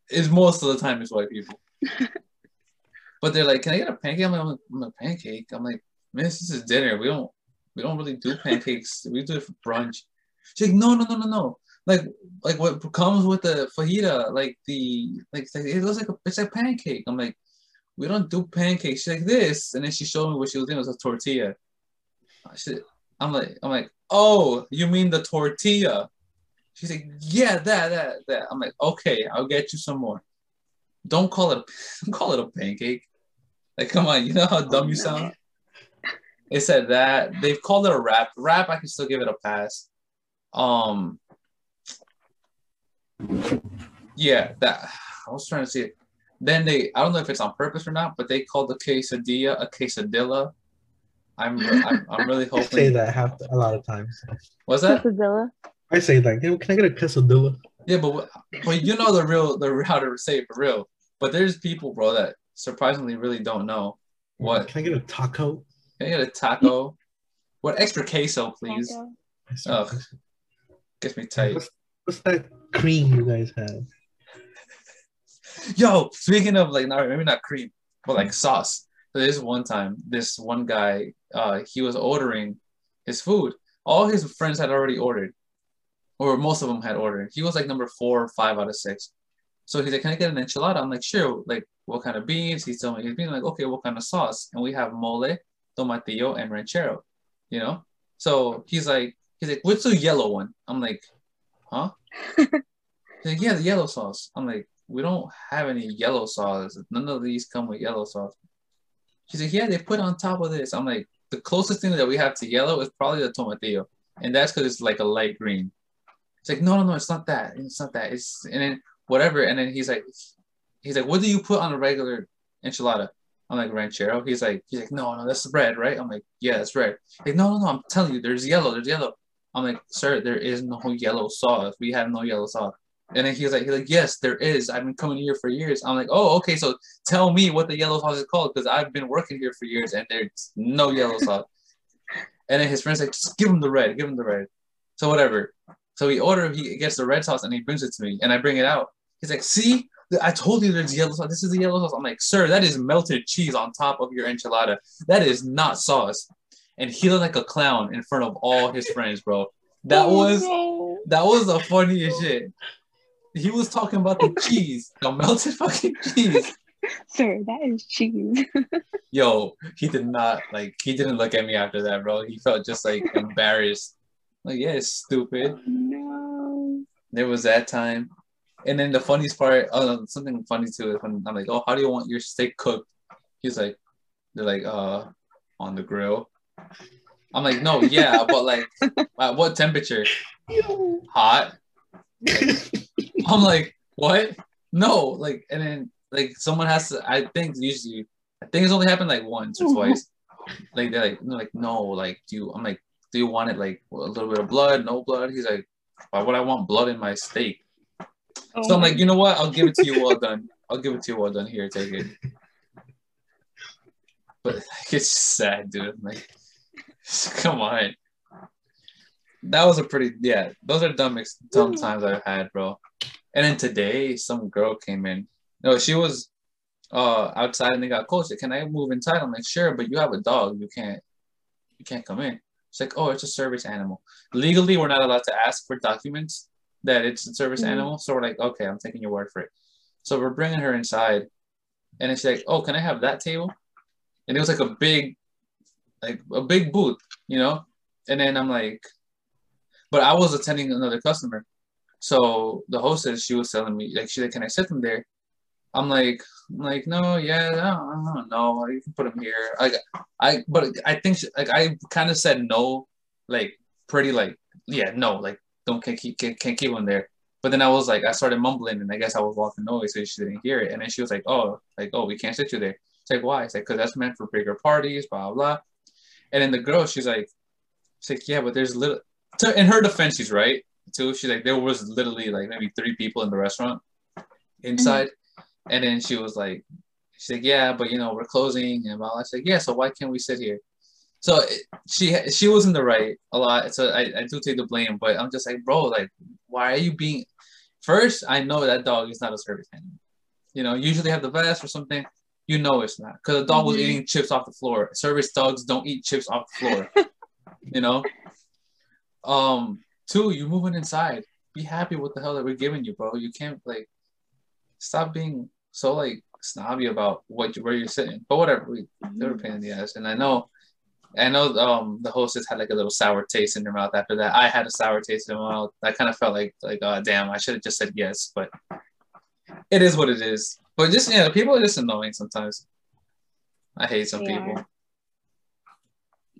is most of the time it's white people. but they're like, "Can I get a pancake?" I'm like, "I'm a pancake." I'm like, "Man, this is dinner. We don't we don't really do pancakes. we do it for brunch." She's like, "No, no, no, no, no. Like like what comes with the fajita, like the like, like it looks like a it's like pancake." I'm like, "We don't do pancakes." She's like this, and then she showed me what she was doing. It was a tortilla. She, I'm like, I'm like, "Oh, you mean the tortilla?" She's like, yeah, that, that, that. I'm like, okay, I'll get you some more. Don't call it, don't call it a pancake. Like, come on, you know how dumb you sound. It said that they've called it a wrap. Wrap, I can still give it a pass. Um, Yeah, that I was trying to see it. Then they, I don't know if it's on purpose or not, but they called the quesadilla a quesadilla. I'm, I'm, I'm really I say hoping. that half a lot of times. Was that? Quesadilla. I say that. Can can I get a quesadilla? Yeah, but what- but you know the real, the how to say it for real. But there's people, bro, that surprisingly really don't know what. Can I get a taco? Can I get a taco? What extra queso, please? Taco. Ugh. Gets me tight. What's, what's that cream you guys have? Yo, speaking of like, not maybe not cream, but like sauce. So this one time, this one guy, uh, he was ordering his food. All his friends had already ordered, or most of them had ordered. He was like number four or five out of six. So he's like, "Can I get an enchilada?" I'm like, "Sure." Like, what kind of beans? He's telling me he's being like, "Okay, what kind of sauce?" And we have mole, tomatillo, and ranchero. You know. So he's like, he's like, "What's the yellow one?" I'm like, "Huh?" Like, "Yeah, the yellow sauce." I'm like, "We don't have any yellow sauce. None of these come with yellow sauce." She's like, "Yeah, they put on top of this." I'm like, "The closest thing that we have to yellow is probably the tomatillo, and that's because it's like a light green." It's like, "No, no, no, it's not that. It's not that. It's and then whatever." And then he's like, "He's like, what do you put on a regular enchilada?" I'm like, "Ranchero." He's like, "He's like, no, no, that's red, right?" I'm like, "Yeah, that's red." Like, "No, no, no, I'm telling you, there's yellow. There's yellow." I'm like, "Sir, there is no yellow sauce. We have no yellow sauce." And then he's like, he's like, yes, there is. I've been coming here for years. I'm like, oh, okay. So tell me what the yellow sauce is called because I've been working here for years and there's no yellow sauce. And then his friend's like, just give him the red, give him the red. So whatever. So he order, he gets the red sauce and he brings it to me and I bring it out. He's like, see, I told you there's yellow sauce. This is the yellow sauce. I'm like, sir, that is melted cheese on top of your enchilada. That is not sauce. And he looked like a clown in front of all his friends, bro. That was no. that was the funniest shit. He was talking about the cheese, the melted fucking cheese. Sir, that is cheese. Yo, he did not like. He didn't look at me after that, bro. He felt just like embarrassed. Like, yeah, it's stupid. no. There was that time, and then the funniest part, oh, something funny too is when I'm like, oh, how do you want your steak cooked? He's like, they're like, uh, on the grill. I'm like, no, yeah, but like, at what temperature? Hot. I'm like, what? No, like, and then like someone has to. I think usually, I think it's only happened like once or twice. Like they're like, no, like no, like do you? I'm like, do you want it like a little bit of blood, no blood? He's like, why would I want blood in my steak? Oh So I'm like, you know what? I'll give it to you well done. I'll give it to you well done. Here, take it. But it's sad, dude. I'm like, come on. That was a pretty yeah. Those are dumb ex- dumb times I've had, bro. And then today, some girl came in. No, she was uh outside and they got cold. She's Can I move inside? I'm like, sure, but you have a dog. You can't you can't come in. It's like, oh, it's a service animal. Legally, we're not allowed to ask for documents that it's a service Mhm. animal. So we're like, okay, I'm taking your word for it. So we're bringing her inside, and it's like, oh, can I have that table? And it was like a big, like a big booth, you know. And then I'm like, but I was attending another customer, so the hostess she was telling me like, she's like, can I sit them there? I'm like, I'm like, no, yeah, I don't, I don't know. You can put them here. Like, I, but I think she, like I kind of said no, like pretty like, yeah, no, like don't can't keep can't, can't keep them there. But then I was like, I started mumbling, and I guess I was walking away, so she didn't hear it. And then she was like, oh, like oh, we can't sit you there. It's like why? It's like because that's meant for bigger parties, blah blah. And then the girl, she's like, she's like, yeah, but there's little. To, in her defense, she's right too. She's like, there was literally like maybe three people in the restaurant inside, mm-hmm. and then she was like, she's like, yeah, but you know we're closing and blah. I said, yeah, so why can't we sit here? So it- she she was in the right a lot. So I, I do take the blame, but I'm just like, bro, like, why are you being? First, I know that dog is not a service animal. You know, usually have the vest or something. You know it's not because the dog was Mhm. eating chips off the floor. Service dogs don't eat chips off the floor. you know. Um, two, you're moving inside. Be happy with the hell that we're giving you, bro. You can't like stop being so like snobby about what you, where you're sitting. But whatever, we they were pain in the ass, and I know, I know. Um, the hostess had like a little sour taste in her mouth after that. I had a sour taste in my mouth. I kind of felt like like, oh damn, I should have just said yes, but it is what it is. But just yeah, people are just annoying sometimes. I hate some They people, are.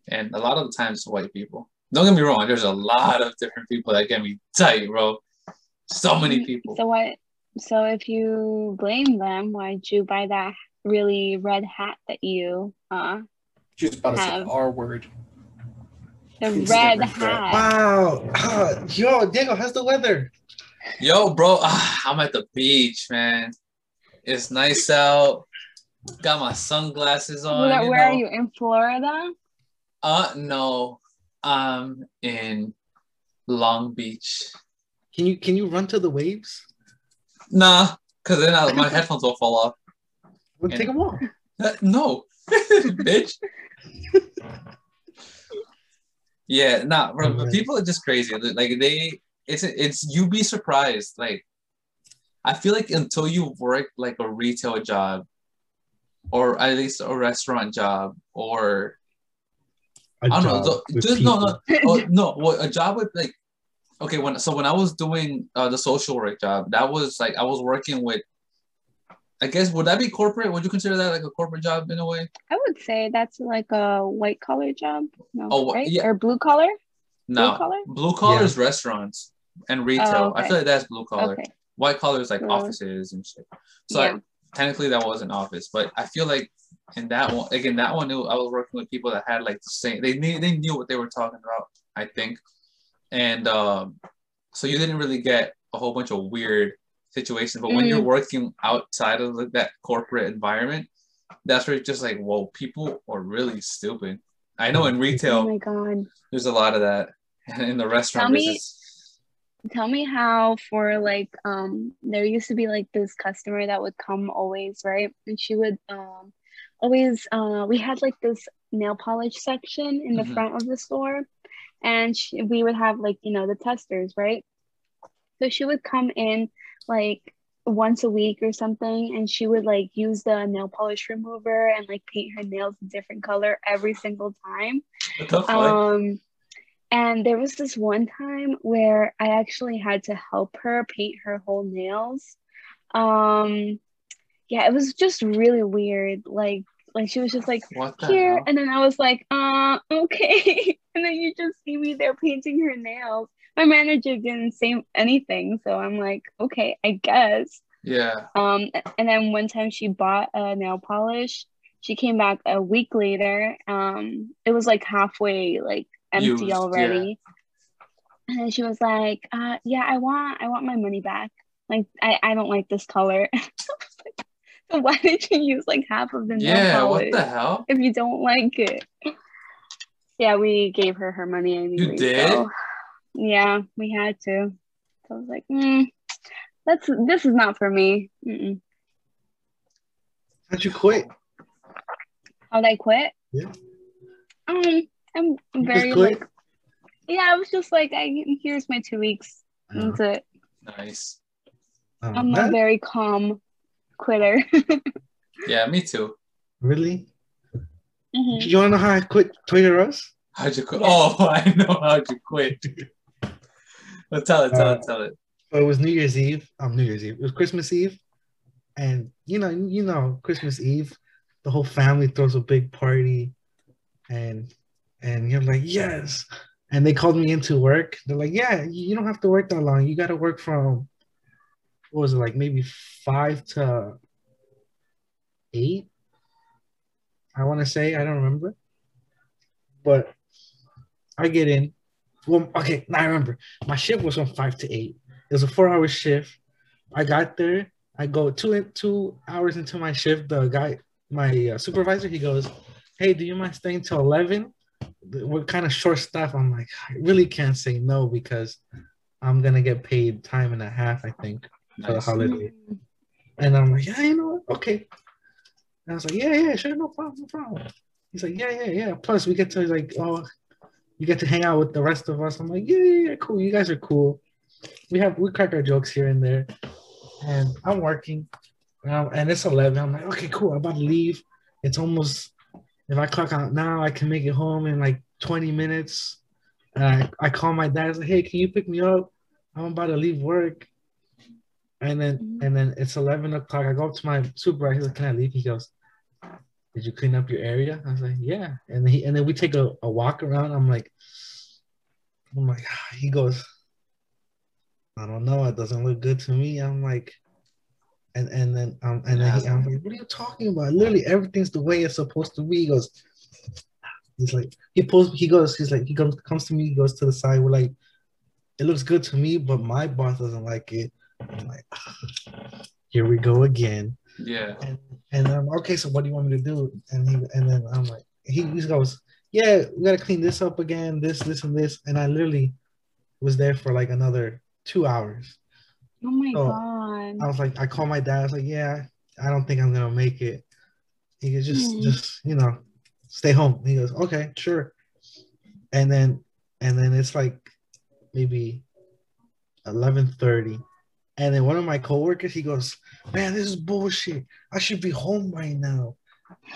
and a lot of the times it's white people. Don't get me wrong. There's a lot of different people that get me tight, bro. So many people. So what? so if you blame them, why'd you buy that really red hat that you uh She was about to say R word. the Please red never regret. hat. Wow. Ah, yo, Diego, how's the weather? Yo, bro, ah, I'm at the beach, man. It's nice out. Got my sunglasses on. Where, you where are you in Florida? Uh, no, I'm in Long Beach. Can you can you run to the waves? Nah, cause then I, my headphones will fall off. Well, Yeah. take them off. Uh, no, bitch. Yeah, nah, bro. Oh, people are just crazy. Like they, it's it's you be surprised. Like, I feel like until you work like a retail job, or at least a restaurant job, or A I don't know, the- just no, no, oh, no, what a job with like, okay, when so when I was doing uh, the social work job, that was like I was working with. I guess would that be corporate? Would you consider that like a corporate job in a way? I would say that's like a white collar job. No, Oh, right? yeah. Or blue collar? No, Blue collar? blue collar Yeah. is restaurants and retail. Oh, I feel like that's blue collar. Okay. White collar is like Blue. offices and shit. So Yeah. I, technically that was an office, but I feel like in that one, again, that one, I was working with people that had like the same. They knew they knew what they were talking about. I think, and um, so you didn't really get a whole bunch of weird situations. But when you're Mm. working outside of that corporate environment, that's where it's just like, whoa, people are really stupid. I know in Oh retail, my god. there's a lot of that, and in the restaurant Tell business. Tell me how for like um there used to be like this customer that would come always, right? And she would um always uh we had like this nail polish section in the Mhm. front of the store and she, we would have like you know the testers, right? So she would come in like once a week or something and she would like use the nail polish remover and like paint her nails a different color every single time. What the fuck? Um, and there was this one time where I actually had to help her paint her whole nails. Um, yeah, it was just really weird. Like, like she was just like here, hell? and then I was like, uh, okay. and then you just see me there painting her nails. My manager didn't say anything, so I'm like, okay, I guess. Yeah. Um, and then one time she bought a nail polish. She came back a week later. Um, it was like halfway like empty Used, yeah. already. And she was like, uh, yeah, I want I want my money back. Like I, I don't like this color. so why did you use like half of the nail Yeah. polish What the hell? if you don't like it? Yeah, we gave her her money anyway. did? so, yeah, we had to. So I was like, mm, that's this is not for me. Mm-mm. How'd you quit? How'd I quit? Yeah. Um, I'm very like, yeah, I was just like, I here's my two weeks. Uh, That's it. Nice. uh, I'm a very calm quitter. Yeah, me too. really? Mhm. You want to know how I quit Toys R Us? How'd you quit? Yeah. Oh, I know how'd you quit. well, tell it, tell Uh, it, tell it. So it was New Year's Eve. Um, New Year's Eve. It was Christmas Eve, and you know, you know, Christmas Eve, the whole family throws a big party, and and you're like, yes. And they called me into work. They're like, yeah, you don't have to work that long. You got to work from what was it like, maybe five to eight. I want to say I don't remember, but I get in. Well, okay, now I remember. My shift was from five to eight. It was a four-hour shift. I got there. I go two two hours into my shift. The guy, my uh, supervisor, he goes, "Hey, do you mind staying till 11? We're kind of short staff." I'm like, I really can't say no because I'm gonna get paid time and a half. I think for the holiday. And I'm like, yeah, you know what? Okay. And I was like, yeah, yeah, sure, no problem, no problem. He's like, yeah, yeah, yeah. Plus, we get to like, oh, you get to hang out with the rest of us. I'm like, yeah, yeah, yeah, cool. You guys are cool. We have we crack our jokes here and there. And I'm working, um, and it's 11. I'm like, okay, cool. I'm about to leave. It's almost. If I clock out now, I can make it home in like 20 minutes. And I, call my dad. I was like, hey, can you pick me up? I'm about to leave work. And then mm-hmm. and then it's 11 o'clock. I go up to my supervisor. He's like, can I leave? He goes, did you clean up your area? I was like, yeah. And he and then we take a, a walk around. I'm like, I'm like, he goes, I don't know. It doesn't look good to me. I'm like, And and then um and then he, I'm like, what are you talking about? Literally everything's the way it's supposed to be. He goes, he's like, he pulls, he goes, he's like, he comes comes to me, he goes to the side. We're like, it looks good to me, but my boss doesn't like it. I'm like, here we go again. Yeah. And and I'm okay. So what do you want me to do? And he and then I'm like, he, he goes, yeah, we gotta clean this up again, this, this, and this. And I literally was there for like another two hours. Oh my So, god. I was like, I called my dad. I was like, yeah, I don't think I'm gonna make it. He goes, just, Hmm. just you know, stay home. He goes, okay, sure. And then, and then it's like maybe eleven thirty, and then one of my coworkers, he goes, man, this is bullshit. I should be home right now.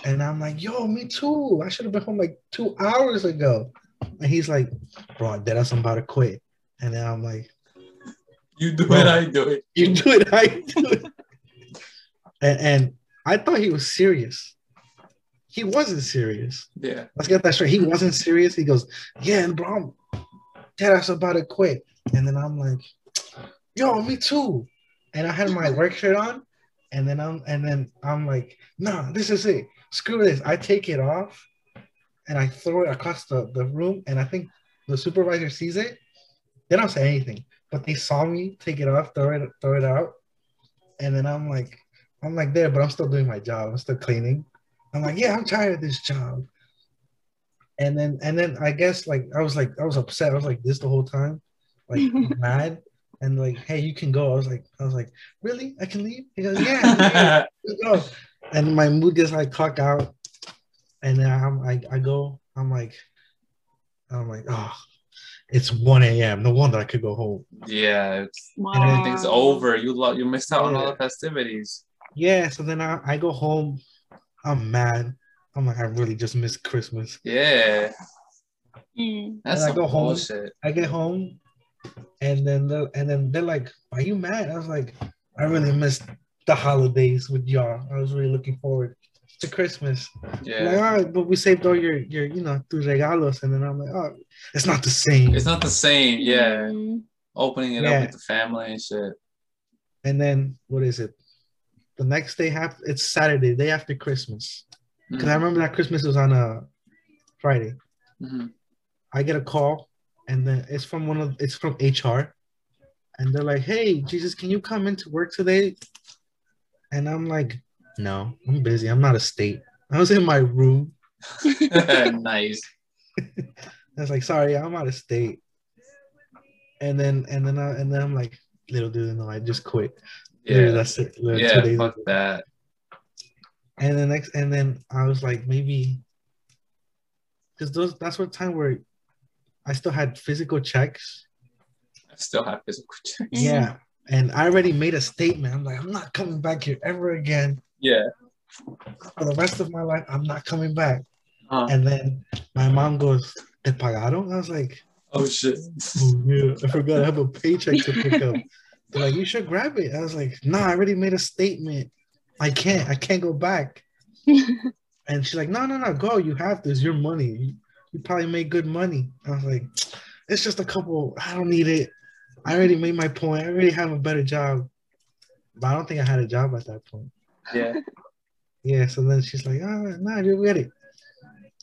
And I'm like, yo, me too. I should have been home like two hours ago. And he's like, bro, that I'm about to quit. And then I'm like, You do Bro. it, I do it. you do it, I do it. And, and I thought he was serious. He wasn't serious. Yeah. Let's get that straight. He wasn't serious. He goes, Yeah, and bro, I'm dead ass about to quit. And then I'm like, Yo, me too. And I had my work shirt on. And then I'm and then I'm like, nah, this is it. Screw this. I take it off and I throw it across the, the room. And I think the supervisor sees it. They don't say anything, but they saw me take it off, throw it, throw it out. And then I'm like, I'm like there, but I'm still doing my job. I'm still cleaning. I'm like, yeah, I'm tired of this job. And then and then I guess like I was like I was upset. I was like this the whole time, like mad. And like, hey, you can go. I was like, I was like, really? I can leave? He goes, yeah, go. And my mood gets like clock out. And then I'm I, I go, I'm like, I'm like, oh, it's 1 a.m. No wonder I could go home. yeah. It's, Wow. everything's over. You lo- you missed out on all the festivities. Yeah, so then I, I go home. I'm mad. I'm like, I really just missed Christmas. Yeah. Mm. That's And I some go home. bullshit. I get home, and then and then they're like, "Are you mad?" I was like, "I really missed the holidays with y'all. I was really looking forward to Christmas." Yeah. Like, all right, but we saved all your your you know tus regalos, and then I'm like, "Oh, it's not the same." It's not the same. Yeah. Mm. Opening it Yeah. up with the family and shit. And then what is it? The next day, have it's Saturday, day after Christmas, because I Mhm. remember that Christmas was on a Friday. Mhm. I get a call, and then it's from one of it's from HR, and they're like, "Hey, Jesus, can you come into work today?" And I'm like, "No, I'm busy. I'm not a state. I was in my room." nice. I was like, "Sorry, I'm out of state." And then and then I, and then I'm like, "Little dude, know, I just quit." Literally, Yeah. that's it. Literally Yeah. Fuck that. And the next, and then I was like, maybe, because those that's what time where I still had physical checks. I still have physical checks. Yeah. And I already made a statement. I'm like, I'm not coming back here ever again. Yeah. For the rest of my life, I'm not coming back. Huh. And then my mom goes, Te pagaron? I was like, Oh shit. oh, yeah, I forgot I have a paycheck to pick up. They're like, you should grab it. I was like, nah, I already made a statement. I can't, I can't go back. And she's like, no, no, no, go. You have this. Your money. You, you probably made good money. I was like, it's just a couple. I don't need it. I already made my point. I already have a better job. But I don't think I had a job at that point. Yeah. Yeah. So then she's like, oh, no, you get it.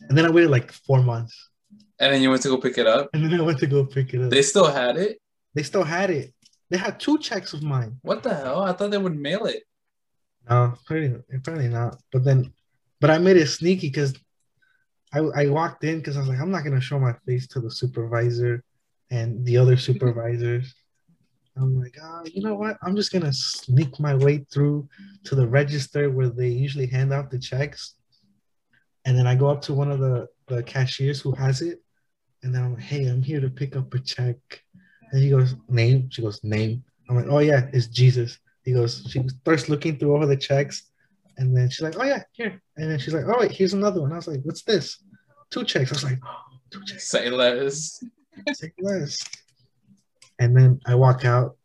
And then I waited like four months. And then you went to go pick it up. And then I went to go pick it up. They still had it. they still had it. They had two checks of mine. What the hell? I thought they would mail it. No, apparently, apparently not. But then, but I made it sneaky because I, I walked in because I was like, I'm not gonna show my face to the supervisor and the other supervisors. I'm like, ah, you know what? I'm just gonna sneak my way through to the register where they usually hand out the checks, and then I go up to one of the the cashiers who has it, and then I'm like, hey, I'm here to pick up a check, and he goes, name. She goes, name. I'm like, oh yeah, it's Jesus. He goes, she starts looking through all of the checks, and then she's like, oh yeah, here. And then she's like, oh wait, here's another one. I was like, what's this? Two checks. I was like, oh, two checks. Say less. Take less. And then I walk out,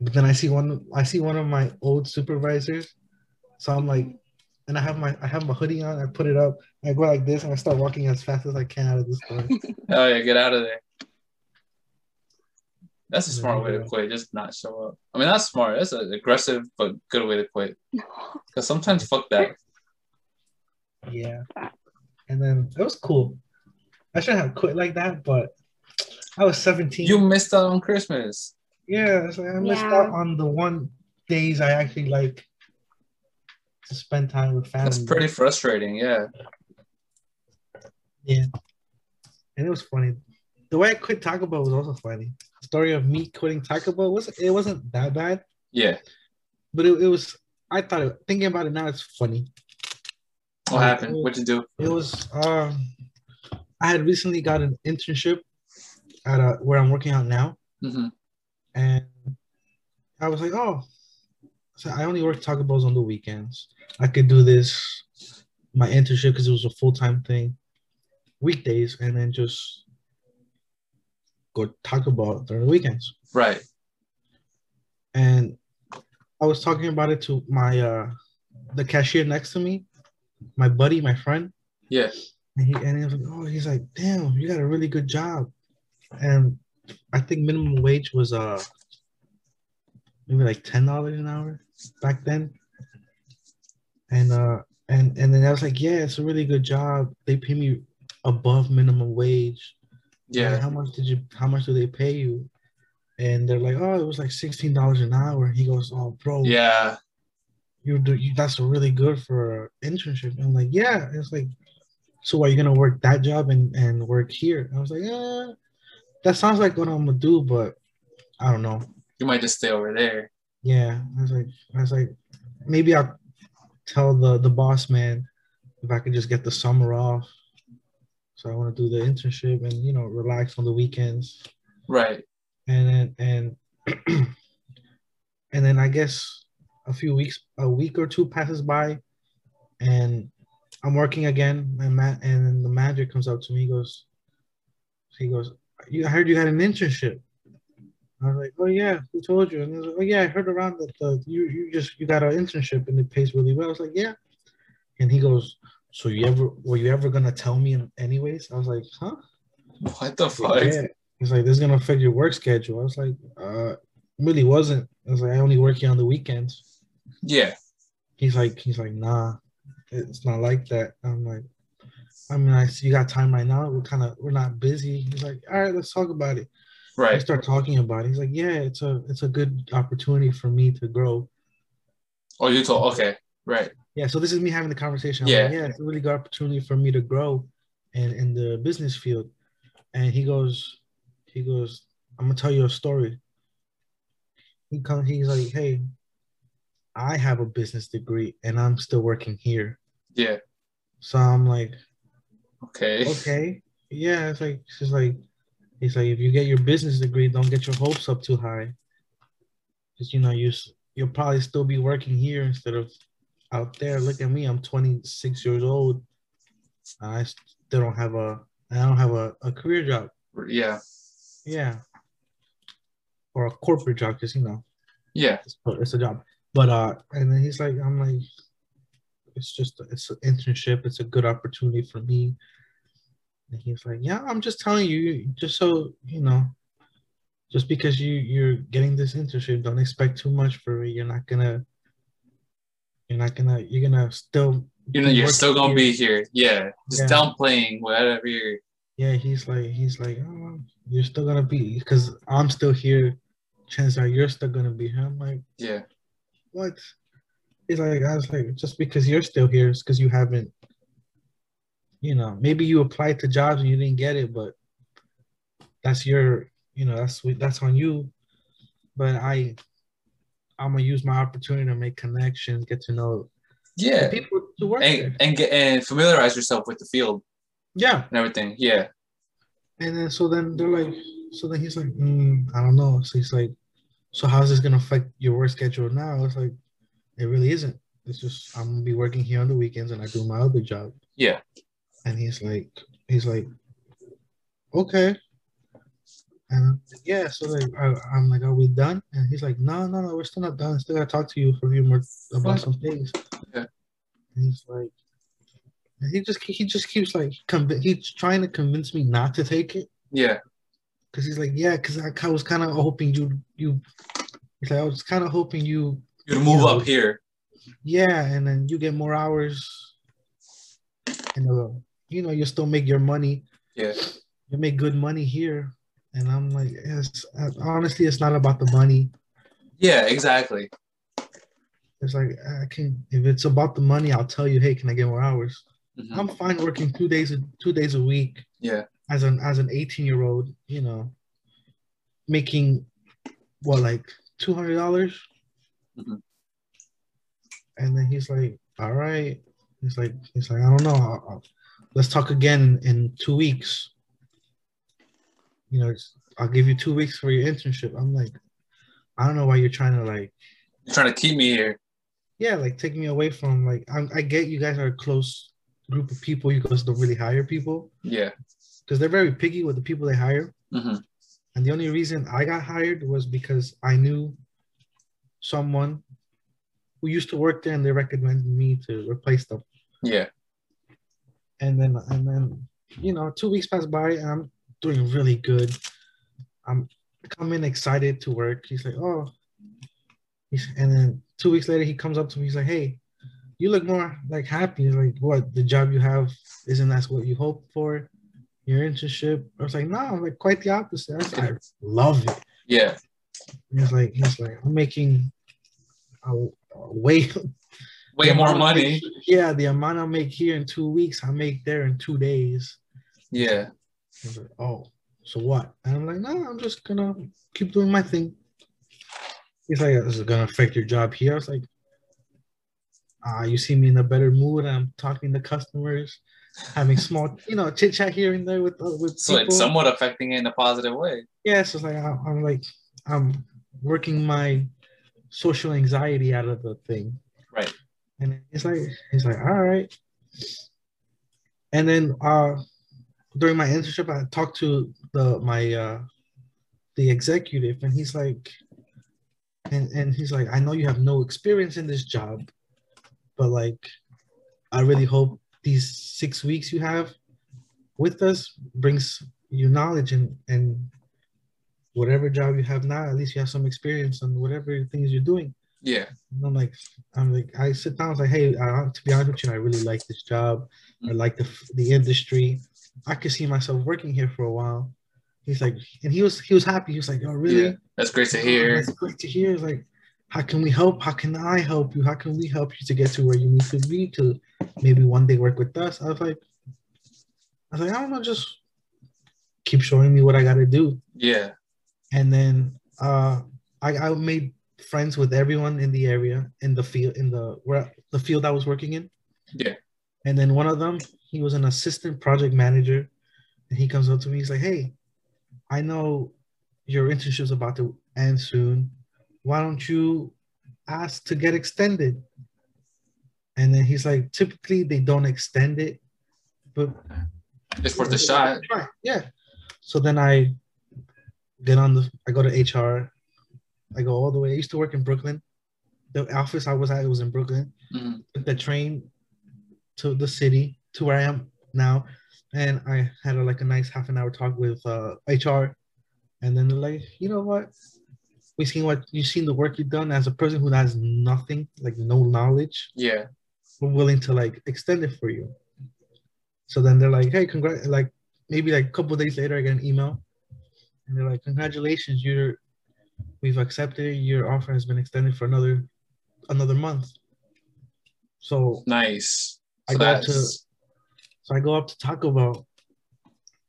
but then I see one. I see one of my old supervisors. So I'm like, and I have my I have my hoodie on. I put it up. I go like this, and I start walking as fast as I can out of the store. Oh yeah, get out of there. That's a smart way to quit. Just not show up. I mean, that's smart. That's an aggressive but good way to quit. Because sometimes fuck that. Yeah. And then it was cool. I should have quit like that, but I was 17. You missed out on Christmas. yeah, it's like I missed Yeah. out on the one days I actually like to spend time with family. That's pretty frustrating. Yeah. Yeah. And it was funny. The way I quit Taco Bell was also funny. The story of me quitting Taco Bell was it wasn't that bad, Yeah. but it, it was. I thought it, thinking about it now, it's funny. What happened? What'd you do? It was. Um, I had recently got an internship at a, where I'm working out now, hmm and I was like, oh, so I only work Taco Bells on the weekends. I could do this my internship because it was a full time thing, weekdays, and then just go Taco Bell during the weekends. Right. And I was talking about it to my uh the cashier next to me, my buddy, my friend. Yeah. And he and he was like, oh, he's like, damn, you got a really good job. And I think minimum wage was uh maybe like ten dollars an hour back then. And uh and and then I was like, yeah, it's a really good job. They pay me above minimum wage. I'm like, Yeah. how much did you how much do they pay you? And they're like, oh, it was like sixteen dollars an hour. He goes, oh, bro, Yeah. you do you that's really good for an internship. And I'm like, yeah. It's like, so why are you gonna work that job and and work here? I was like, yeah, that sounds like what I'm gonna do, but I don't know. You might just stay over there. Yeah, I was like, I was like, maybe I'll tell the the boss man if I could just get the summer off. So I want to do the internship and you know relax on the weekends. Right. and then and and then I guess a few weeks, a week or two passes by, and I'm working again. And Matt and then the manager comes up to me, he goes, he goes, "You, I heard you had an internship." I was like, "Oh yeah, who told you?" And he was like, "Oh yeah, I heard around that the, you you just you got an internship and it pays really well." I was like, "Yeah," and he goes, "So you ever were you ever gonna tell me anyways?" I was like, "Huh?" What the fuck? Yeah. He's like, this is gonna affect your work schedule. I was like, uh, really wasn't. I was like, I only work here on the weekends. Yeah. He's like, he's like, nah, it's not like that. I'm like, I mean, I see you got time right now. We're kind of, we're not busy. He's like, all right, let's talk about it. Right. I start talking about it. He's like, yeah, it's a, it's a good opportunity for me to grow. Oh, you told. Okay. Right. Yeah. So this is me having the conversation. I'm Yeah. like, yeah, it's a really good opportunity for me to grow, and in the business field. And he goes, he goes, I'm gonna tell you a story. He comes, he's like, hey, I have a business degree and I'm still working here. Yeah. So I'm like, Okay. okay, yeah. It's like she's like, he's like, if you get your business degree, don't get your hopes up too high, because you know you you'll probably still be working here instead of out there. Look at me, I'm 26 years old. I still don't have a, I don't have a, a career job. Yeah. Yeah. Or a corporate job, because you know Yeah. it's, it's a job. But uh, and then he's like, I'm like, it's just it's an internship. It's a good opportunity for me. And he's like, yeah, I'm just telling you, just so you know, just because you you're getting this internship, don't expect too much for it. You're not gonna, you're not gonna, you're gonna still. You know, you're still gonna be here. Yeah. Just Yeah. downplaying whatever you're. Yeah, he's like, he's like, oh, you're still gonna be because I'm still here. Chances are you're still gonna be here. I'm like. Yeah. what? He's like, I was like, just because you're still here is because you haven't, you know, maybe you applied to jobs and you didn't get it, but that's your, you know, that's that's on you. But I, I'm gonna use my opportunity to make connections, get to know Yeah. people to work And there. and get and familiarize yourself with the field Yeah, and everything. Yeah. and then so then they're like, so then he's like, mm, I don't know. So he's like, so how's this gonna affect your work schedule now? It's like, it really isn't. It's just I'm gonna be working here on the weekends and I do my other job. Yeah. And he's like, he's like, okay. And yeah, so like I, I'm like, are we done? And he's like, no, no, no, we're still not done. I still gotta talk to you for a few more about some things. Okay. And he's like, and he just he just keeps like conv- he's trying to convince me not to take it. Yeah. because he's like, yeah, because I, I was kind of hoping you you. He's like, I was kind of hoping you, You move up here. yeah, and then you get more hours, and uh, you know you still make your money. Yeah. You make good money here, and I'm like, yes. Honestly, it's not about the money. Yeah, exactly. It's like I can. If it's about the money, I'll tell you, hey, can I get more hours? Mhm. I'm fine working two days a, two days a week Yeah. as an as an 18 year old, you know, making what like two hundred dollars. Mhm. And then he's like, "All right." He's like, "He's like, I don't know. I'll, I'll- let's talk again in two weeks. You know, I'll give you two weeks for your internship." I'm like, I don't know why you're trying to like You're trying to keep me here. yeah, like take me away from like I, I get you guys are a close group of people. You guys don't really hire people Yeah. because they're very picky with the people they hire. hmm And the only reason I got hired was because I knew someone who used to work there and they recommended me to replace them. Yeah. And then and then you know, two weeks pass by and I'm doing really good. I'm coming excited to work. He's like, oh, he's, and then two weeks later he comes up to me. He's like, hey, you look more like happy. He's like, what? The job you have isn't that what you hoped for? Your internship? I was like, no, I'm like quite the opposite. I, was I love it. Yeah. He's like, he's like, I'm making a, a way Way more money. make- yeah, the amount I make here in two weeks, I make there in two days. Yeah. I was like, oh, so what? And I'm like, no, I'm just gonna keep doing my thing. He's like, this is gonna affect your job here? I was like, ah, you see me in a better mood. I'm talking to customers, having small, you know, chit chat here and there with uh, with So people. it's somewhat affecting it in a positive way. yeah, so it's like I- I'm like, I'm working my social anxiety out of the thing. Right. And he's like, he's like, all right. And then uh during my internship, I talked to the my uh the executive, and he's like, and and he's like, I know you have no experience in this job, but like, I really hope these six weeks you have with us brings you knowledge and and whatever job you have now, at least you have some experience on whatever things you're doing. Yeah. And I'm like, I'm like, I sit down, I was like, hey, uh, to be honest with you, I really like this job. I like the the industry. I could see myself working here for a while. He's like, and he was he was happy. He was like, oh, really? Yeah. That's great to Oh, hear. That's great to hear. It's Like, how can we help? How can I help you? How can we help you to get to where you need to be to maybe one day work with us? I was like, I was like, I don't know, just keep showing me what I got to do Yeah. And then uh I, I made friends with everyone in the area in the field in the where the field I was working in. Yeah. And then one of them, he was an assistant project manager, and he comes up to me. He's like, "Hey, I know your internship's about to end soon. Why don't you ask to get extended?" And then he's like, "Typically, they don't extend it, but It's worth a shot. Yeah. So then I get on the I go to HR. I go all the way. I used to work in Brooklyn. The office I was at was in Brooklyn. Mhm. Took the train to the city to where I am now. And I had a, like a nice half an hour talk with uh, HR. And then they're like, you know what? We seen what you've seen the work you've done as a person who has nothing, like no knowledge Yeah. we're willing to like extend it for you. So then they're like, hey, congrats. Like maybe like a couple days later, I get an email and they're like, congratulations, you're we've accepted your offer has been extended for another another month. So Nice. I So go up to so I go up to Taco Bell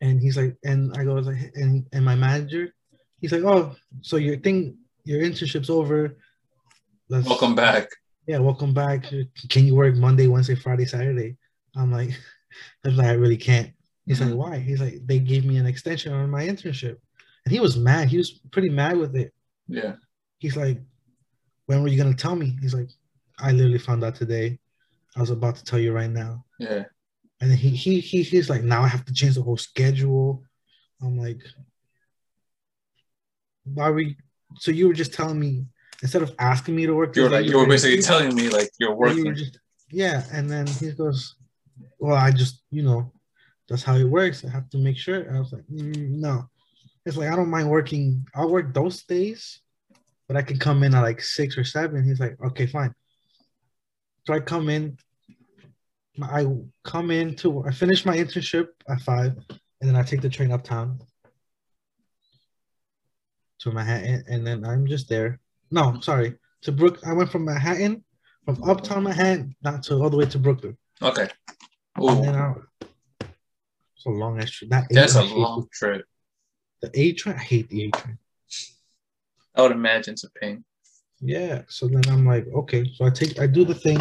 and he's like, and I go like, and and my manager, he's like, oh, so your thing, your internship's over. Let's welcome back. yeah, welcome back. Can you work Monday, Wednesday, Friday, Saturday? I'm like, I'm like, I really can't. He's Mhm. like, why? He's like, they gave me an extension on my internship. And he was mad. He was pretty mad with it. Yeah. He's like, when were you gonna tell me? He's like, I literally found out today. I was about to tell you right now. Yeah. And then he he, he he's like, now I have to change the whole schedule. I'm like, why were you so you were just telling me instead of asking me to work You were this like you were basically telling me like you're Yeah, you working. just- yeah, and then he goes, "Well, I just, you know, that's how it works. I have to make sure." I was like, mm, "No," It's like I don't mind working. I'll work those days, but I can come in at like six or seven. He's like, okay, fine. So I come in. I come in to I finish my internship at five, and then I take the train uptown to Manhattan, and then I'm just there. No, sorry, to Brook. I went from Manhattan, from uptown Manhattan, not to all the way to Brooklyn. Okay. And Ooh, then I, it's a long ass trip. That that's a long trip. The A train, I hate the A train. I would imagine it's a pain. Yeah. So then I'm like, okay. So I take, I do the thing.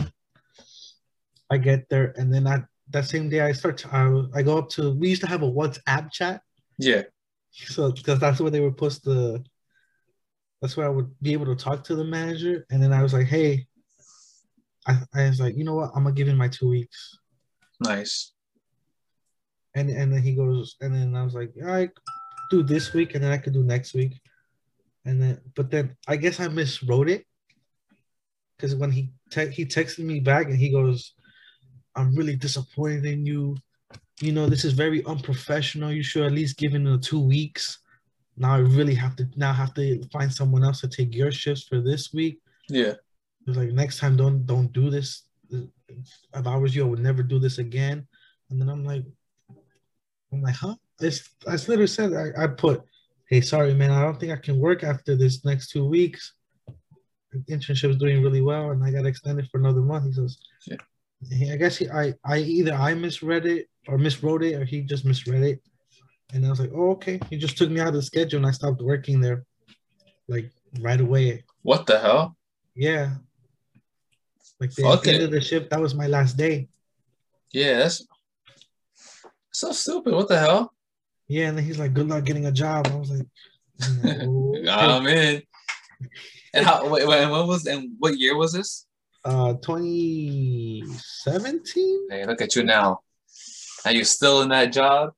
I get there, and then I that same day I start. To, I, I go up to. We used to have a WhatsApp chat, Yeah. so because that's where they would post the. That's where I would be able to talk to the manager, and then I was like, hey. I, I was like, you know what? I'm gonna give him my two weeks, Nice. and and then he goes, and then I was like, all right, do this week, and then I could do next week, and then but then I guess I miswrote it, because when he te- he texted me back and he goes, I'm really disappointed in you. You know, this is very unprofessional. You should at least give him the two weeks. Now I really have to now have to find someone else to take your shifts for this week. Yeah. Like next time don't don't do this. If I was you, I would never do this again. And then I'm like, I'm like, huh? It's I literally said I, I put, hey, sorry man, I don't think I can work after this next two weeks. The internship is doing really well, and I got extended for another month. He says, Yeah. He- I guess he, I, I either I misread it or miswrote it, or he just misread it. And I was like, oh, okay. He just took me out of the schedule, and I stopped working there, like right away. What the hell? Yeah. Like the, Fuck end it. of the shift, that was my last day. Yeah, that's so stupid. What the hell? Yeah, and then he's like, "Good luck getting a job." I was like, "Oh, okay." I'm. And how? Wait, wait, and what was? And what year was this? uh, 2017. Hey, look at you now. Now you're still in that job,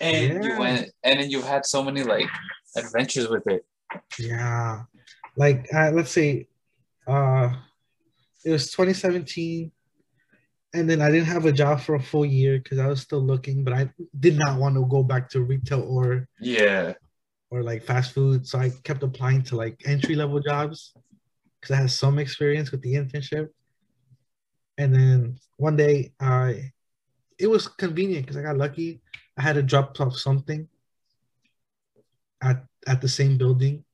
and you went, and then you had so many like adventures with it. Yeah, like uh, let's say, uh, it was 2017, and then I didn't have a job for a full year because I was still looking, but I did not want to go back to retail or Yeah, or like fast food, so I kept applying to like entry level jobs because I had some experience with the internship. And then one day, I it was convenient because I got lucky. I had to drop off something at at the same building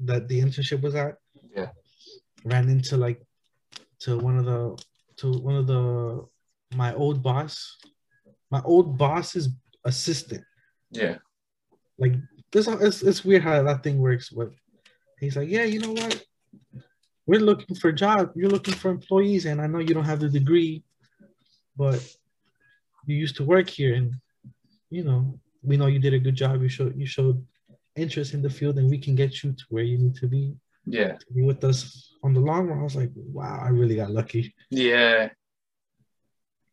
that the internship was at. Yeah. Ran into like to one of the to one of the my old boss, my old boss's assistant yeah. like this it's, it's weird how that thing works but he's like yeah you know what we're looking for a job. you're looking for employees and i know you don't have the degree but you used to work here and you know we know you did a good job you showed you showed interest in the field and we can get you to where you need to be Yeah, with us on the long run i was like wow i really got lucky yeah.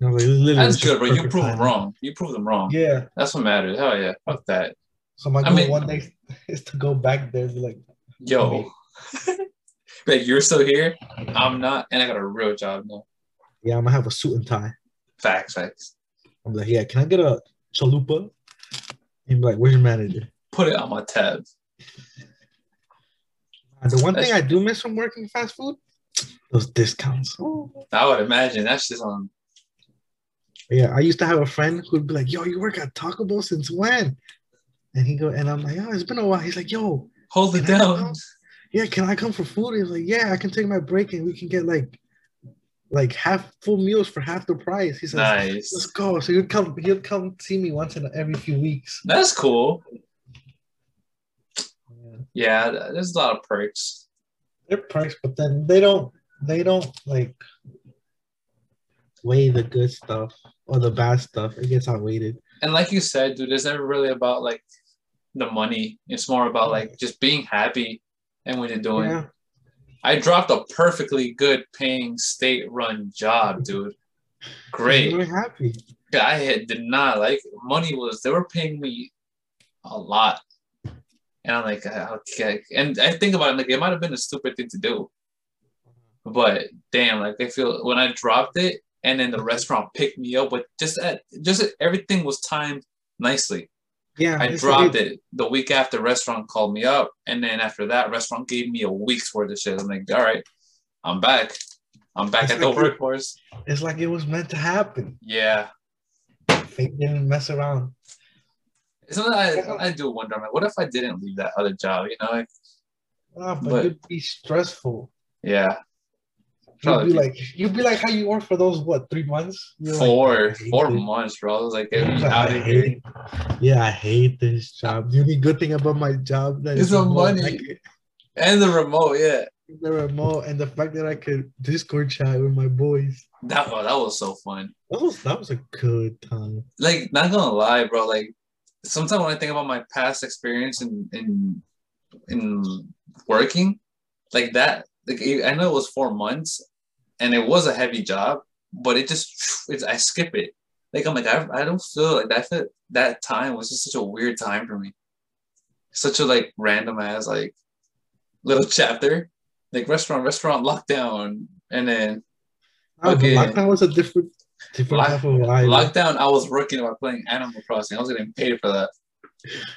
I was like, That's good, bro. You proved them wrong. You proved them wrong. yeah That's what matters. Hell yeah. Fuck that. so my I goal mean- one day is to go back there and be like Yo. like you're still here. I'm not, and I got a real job now. yeah i'm gonna have a suit and tie Facts, facts. I'm like, yeah, can I get a chalupa? And be like, where's your manager? Put it on my tabs. And the one thing I do miss from working fast food, those discounts. I would imagine that's just on. Yeah, I used to have a friend who'd be like, yo, you work at Taco Bell since when? And he go, and I'm like, oh, it's been a while. He's like, yo, Hold it down. yeah, can I come for food? He's like, yeah, I can take my break and we can get like, like half full meals for half the price. He says, let's go. So he'd come, he'd come see me once in every few weeks. That's cool. Yeah. There's a lot of perks. they're perks, but then they don't they don't like weigh the good stuff or the bad stuff. It gets outweighed. And like you said, dude, it's never really about like the money. It's more about like just being happy and what you're doing. Yeah, I dropped a perfectly good paying state run job, dude. Great. happy. Yeah, I had, did not like money was they were paying me a lot, and I'm like uh, okay. And I think about it like it might have been a stupid thing to do, but damn, like I feel when I dropped it, and then the restaurant picked me up but just at just everything was timed nicely. Yeah, I dropped it. The week after, restaurant called me up, and then after that, restaurant gave me a week's worth of shit. I'm like, all right, I'm back. I'm back It's at the like- workforce. It's like it was meant to happen. Yeah. Fate didn't mess around. Sometimes I, I do wonder, I'm like, what if I didn't leave that other job? You know, like, Ah, but, But- you'd be stressful. yeah, You'd be be- like, you'd be like how you were for those what three months? You're four, I hate four this. months, bro. I was like, You're get me like, out I of here. Yeah, I hate this job. The only good thing about my job that It's is the money. I could- And the remote, yeah. the remote and the fact that I could Discord chat with my boys. That oh, that was so fun. That was that was a good time. Like, not gonna lie, bro. Like, sometimes when I think about my past experience in in in working, like that, like I know it was four months, and it was a heavy job, but it just it's I skip it. Like I'm like I, I don't feel like that. Fit, that time was just such a weird time for me. Such a like random ass like little chapter, like restaurant restaurant lockdown, and then Okay. lockdown was a different Lock- type of vibe. lockdown. I was working while playing Animal Crossing. I was getting paid for that.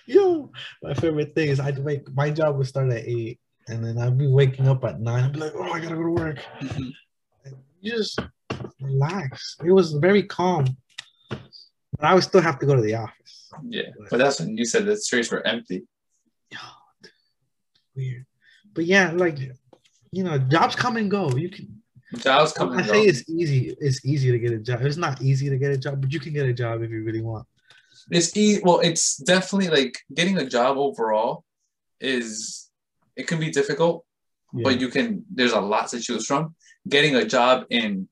Yo, my favorite thing is I'd wake my job would start at eight and then I'd be waking up at nine. I'd be like, oh I gotta go to work. Mm-hmm. You just relax. It was very calm. But I would still have to go to the office. Yeah, but that's when you said the streets were empty. Weird. But yeah, like you know, jobs come and go. You can Jobs coming. I say it's easy. It's easy to get a job. It's not easy to get a job, but you can get a job if you really want. It's e- well, it's definitely like getting a job overall is it can be difficult, but you can. There's a lot to choose from. Getting a job in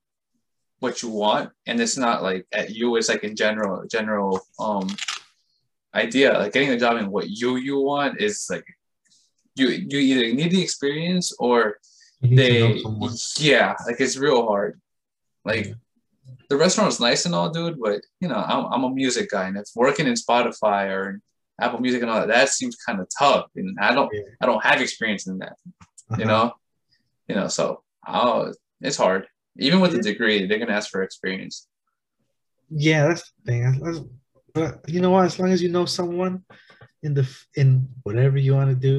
what you want, and it's not like at you. It's like in general, general um idea. Like getting a job in what you you want is like you you either need the experience or You need to they yeah like it's real hard like Yeah. the restaurant was nice and all dude but you know I'm, I'm a music guy and if working in spotify or apple music and all that that seems kind of tough and i don't Yeah. i don't have experience in that you Uh-huh. know you know so oh it's hard even with the degree they're gonna ask for experience Yeah, that's the thing. That's- but you know what? As long as you know someone in the in whatever you want to do,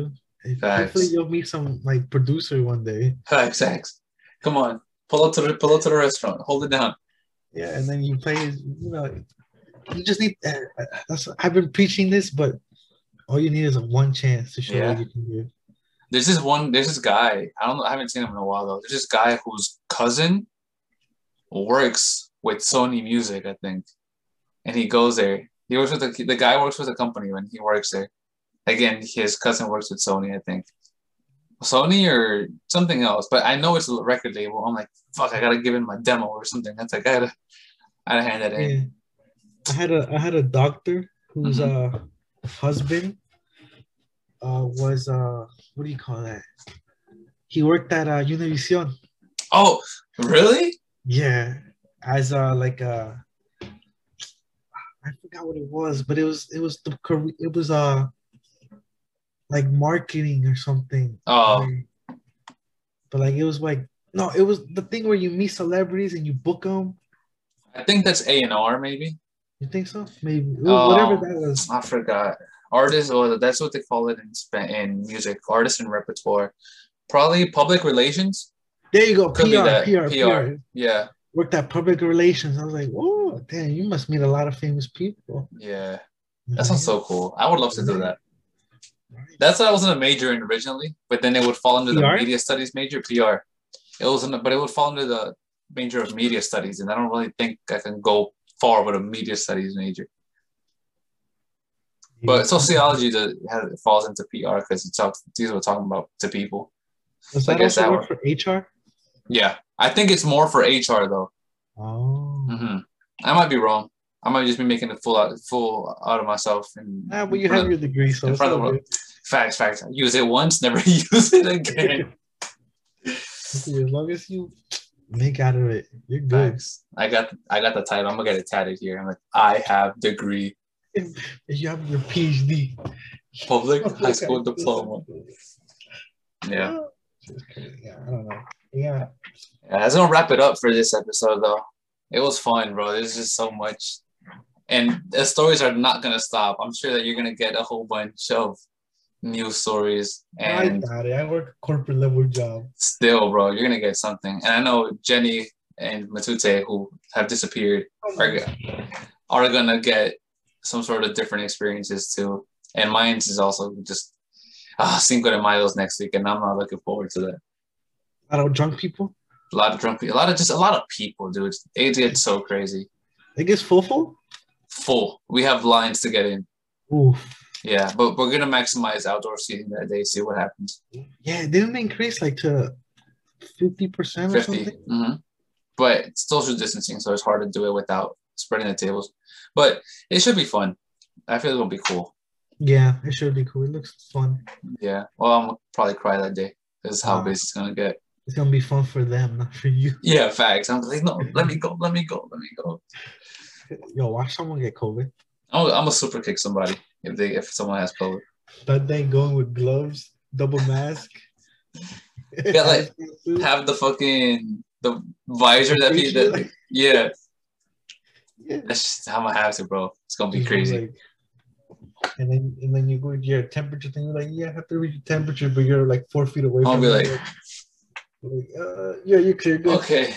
Facts. hopefully you'll meet some like producer one day. facts facts come on pull up to the pull up to the restaurant hold it down Yeah, and then you play. You know, you just need. Uh, that's I've been preaching this, but all you need is a one chance to show Yeah. what you can do. There's this one. There's this guy. I don't know. I haven't seen him in a while though. There's this guy whose cousin works with Sony Music, I think, and he goes there. He works with the the guy works with the company when he works there. Again, his cousin works with Sony, I think. Sony or something else, but I know it's a record label. I'm like, fuck, I gotta give him my demo or something. That's like I gotta, I gotta hand that in. I had a I had a doctor whose Mm-hmm. uh husband uh was uh what do you call that? He worked at uh Univision. Oh, really? Yeah, as uh like uh I forgot what it was, but it was it was the career it was uh like marketing or something. Oh. Like- But like it was like no, it was the thing where you meet celebrities and you book them. I think that's A and R, maybe. You think so? Maybe Oh. whatever that was. I forgot. Artist, or that's what they call it in in music. Artist and repertoire. Probably public relations. There you go. Could PR. PR, PR. PR. Yeah, Worked at public relations. I was like, whoa, damn, you must meet a lot of famous people. yeah. That sounds so cool. I would love to do that. That's what I wasn't a major in originally, but then it would fall under the media studies major, PR. It was in the, but it would fall under the major of media studies, and I don't really think I can go far with a media studies major. But sociology the, has, it falls into PR because it talks. These are talking about to people. Does I that guess also that work for HR? Yeah, I think it's more for HR though. Oh. hmm I might be wrong. I might just be making a fool out, fool out of myself. And Ah, but you have your degree, so in front of the world. facts, facts. Use it once, never use it again. As long as you make out of it, you're good. Facts. I got, I got the title. I'm gonna get it tatted here. I'm like, I have degree, you have your PhD. public high school diploma. Yeah, Yeah, I don't know. Yeah. yeah. That's gonna wrap it up for this episode, though. It was fun, bro. There's just so much. And the stories are not gonna stop. I'm sure that you're gonna get a whole bunch of new stories, and I got it. I work a corporate level job. still, bro, you're gonna get something. And I know Jenny and Matute, who have disappeared, are, are gonna get some sort of different experiences too. And mine is also just ah Cinco de Mayo's next week, and I'm not looking forward to that. A lot of drunk people. A lot of drunk people, a lot of just a lot of people, dude. It gets so crazy. It gets full full. Full. We have lines to get in. Ooh. Yeah, but we're gonna maximize outdoor seating that day. See what happens. Yeah, didn't they increase like to fifty percent or 50 something? hmm But it's social distancing, so it's hard to do it without spreading the tables. But it should be fun. I feel it'll be cool. Yeah, it should be cool. It looks fun. Yeah. Well, I'm gonna probably cry that day. This is how Wow. busy it's gonna get. It's gonna be fun for them, not for you. Yeah, facts. I'm like, no, let me go, let me go, let me go. Yo, watch someone get COVID. I'm, I'm gonna super kick somebody if they if someone has COVID. That day going with gloves, double mask. Yeah, like, Have the fucking the visor that be that yeah. Yeah. That's just I'm gonna have to, bro. It's gonna be Just crazy. like- and then and then you go to your temperature thing. You're like, yeah, I have to read your temperature, but you're like four feet away I'll from be like- like, uh, yeah, you're clear. Good. Okay,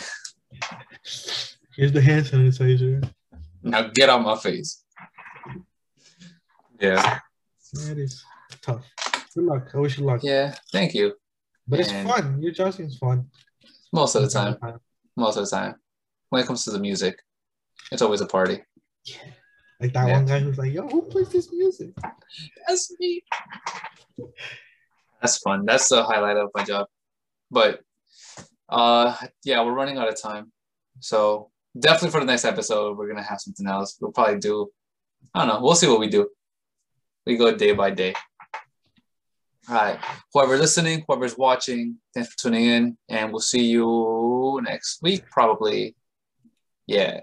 Here's the hand sanitizer. Now get on my face. Yeah, That is tough. Good luck. I wish you luck. yeah. Thank you. But it's And- fun. Your job seems fun. Most of the time. Most of the time. When it comes to the music, it's always a party. Like that Yeah. one guy who's like, yo, who plays this music? That's me. That's fun. That's the highlight of my job. But uh yeah, we're running out of time. So definitely for the next episode, we're gonna have something else. We'll probably do I don't know, we'll see what we do. We go day by day. All right. Whoever listening, whoever's watching, thanks for tuning in, and we'll see you next week, probably. Yeah.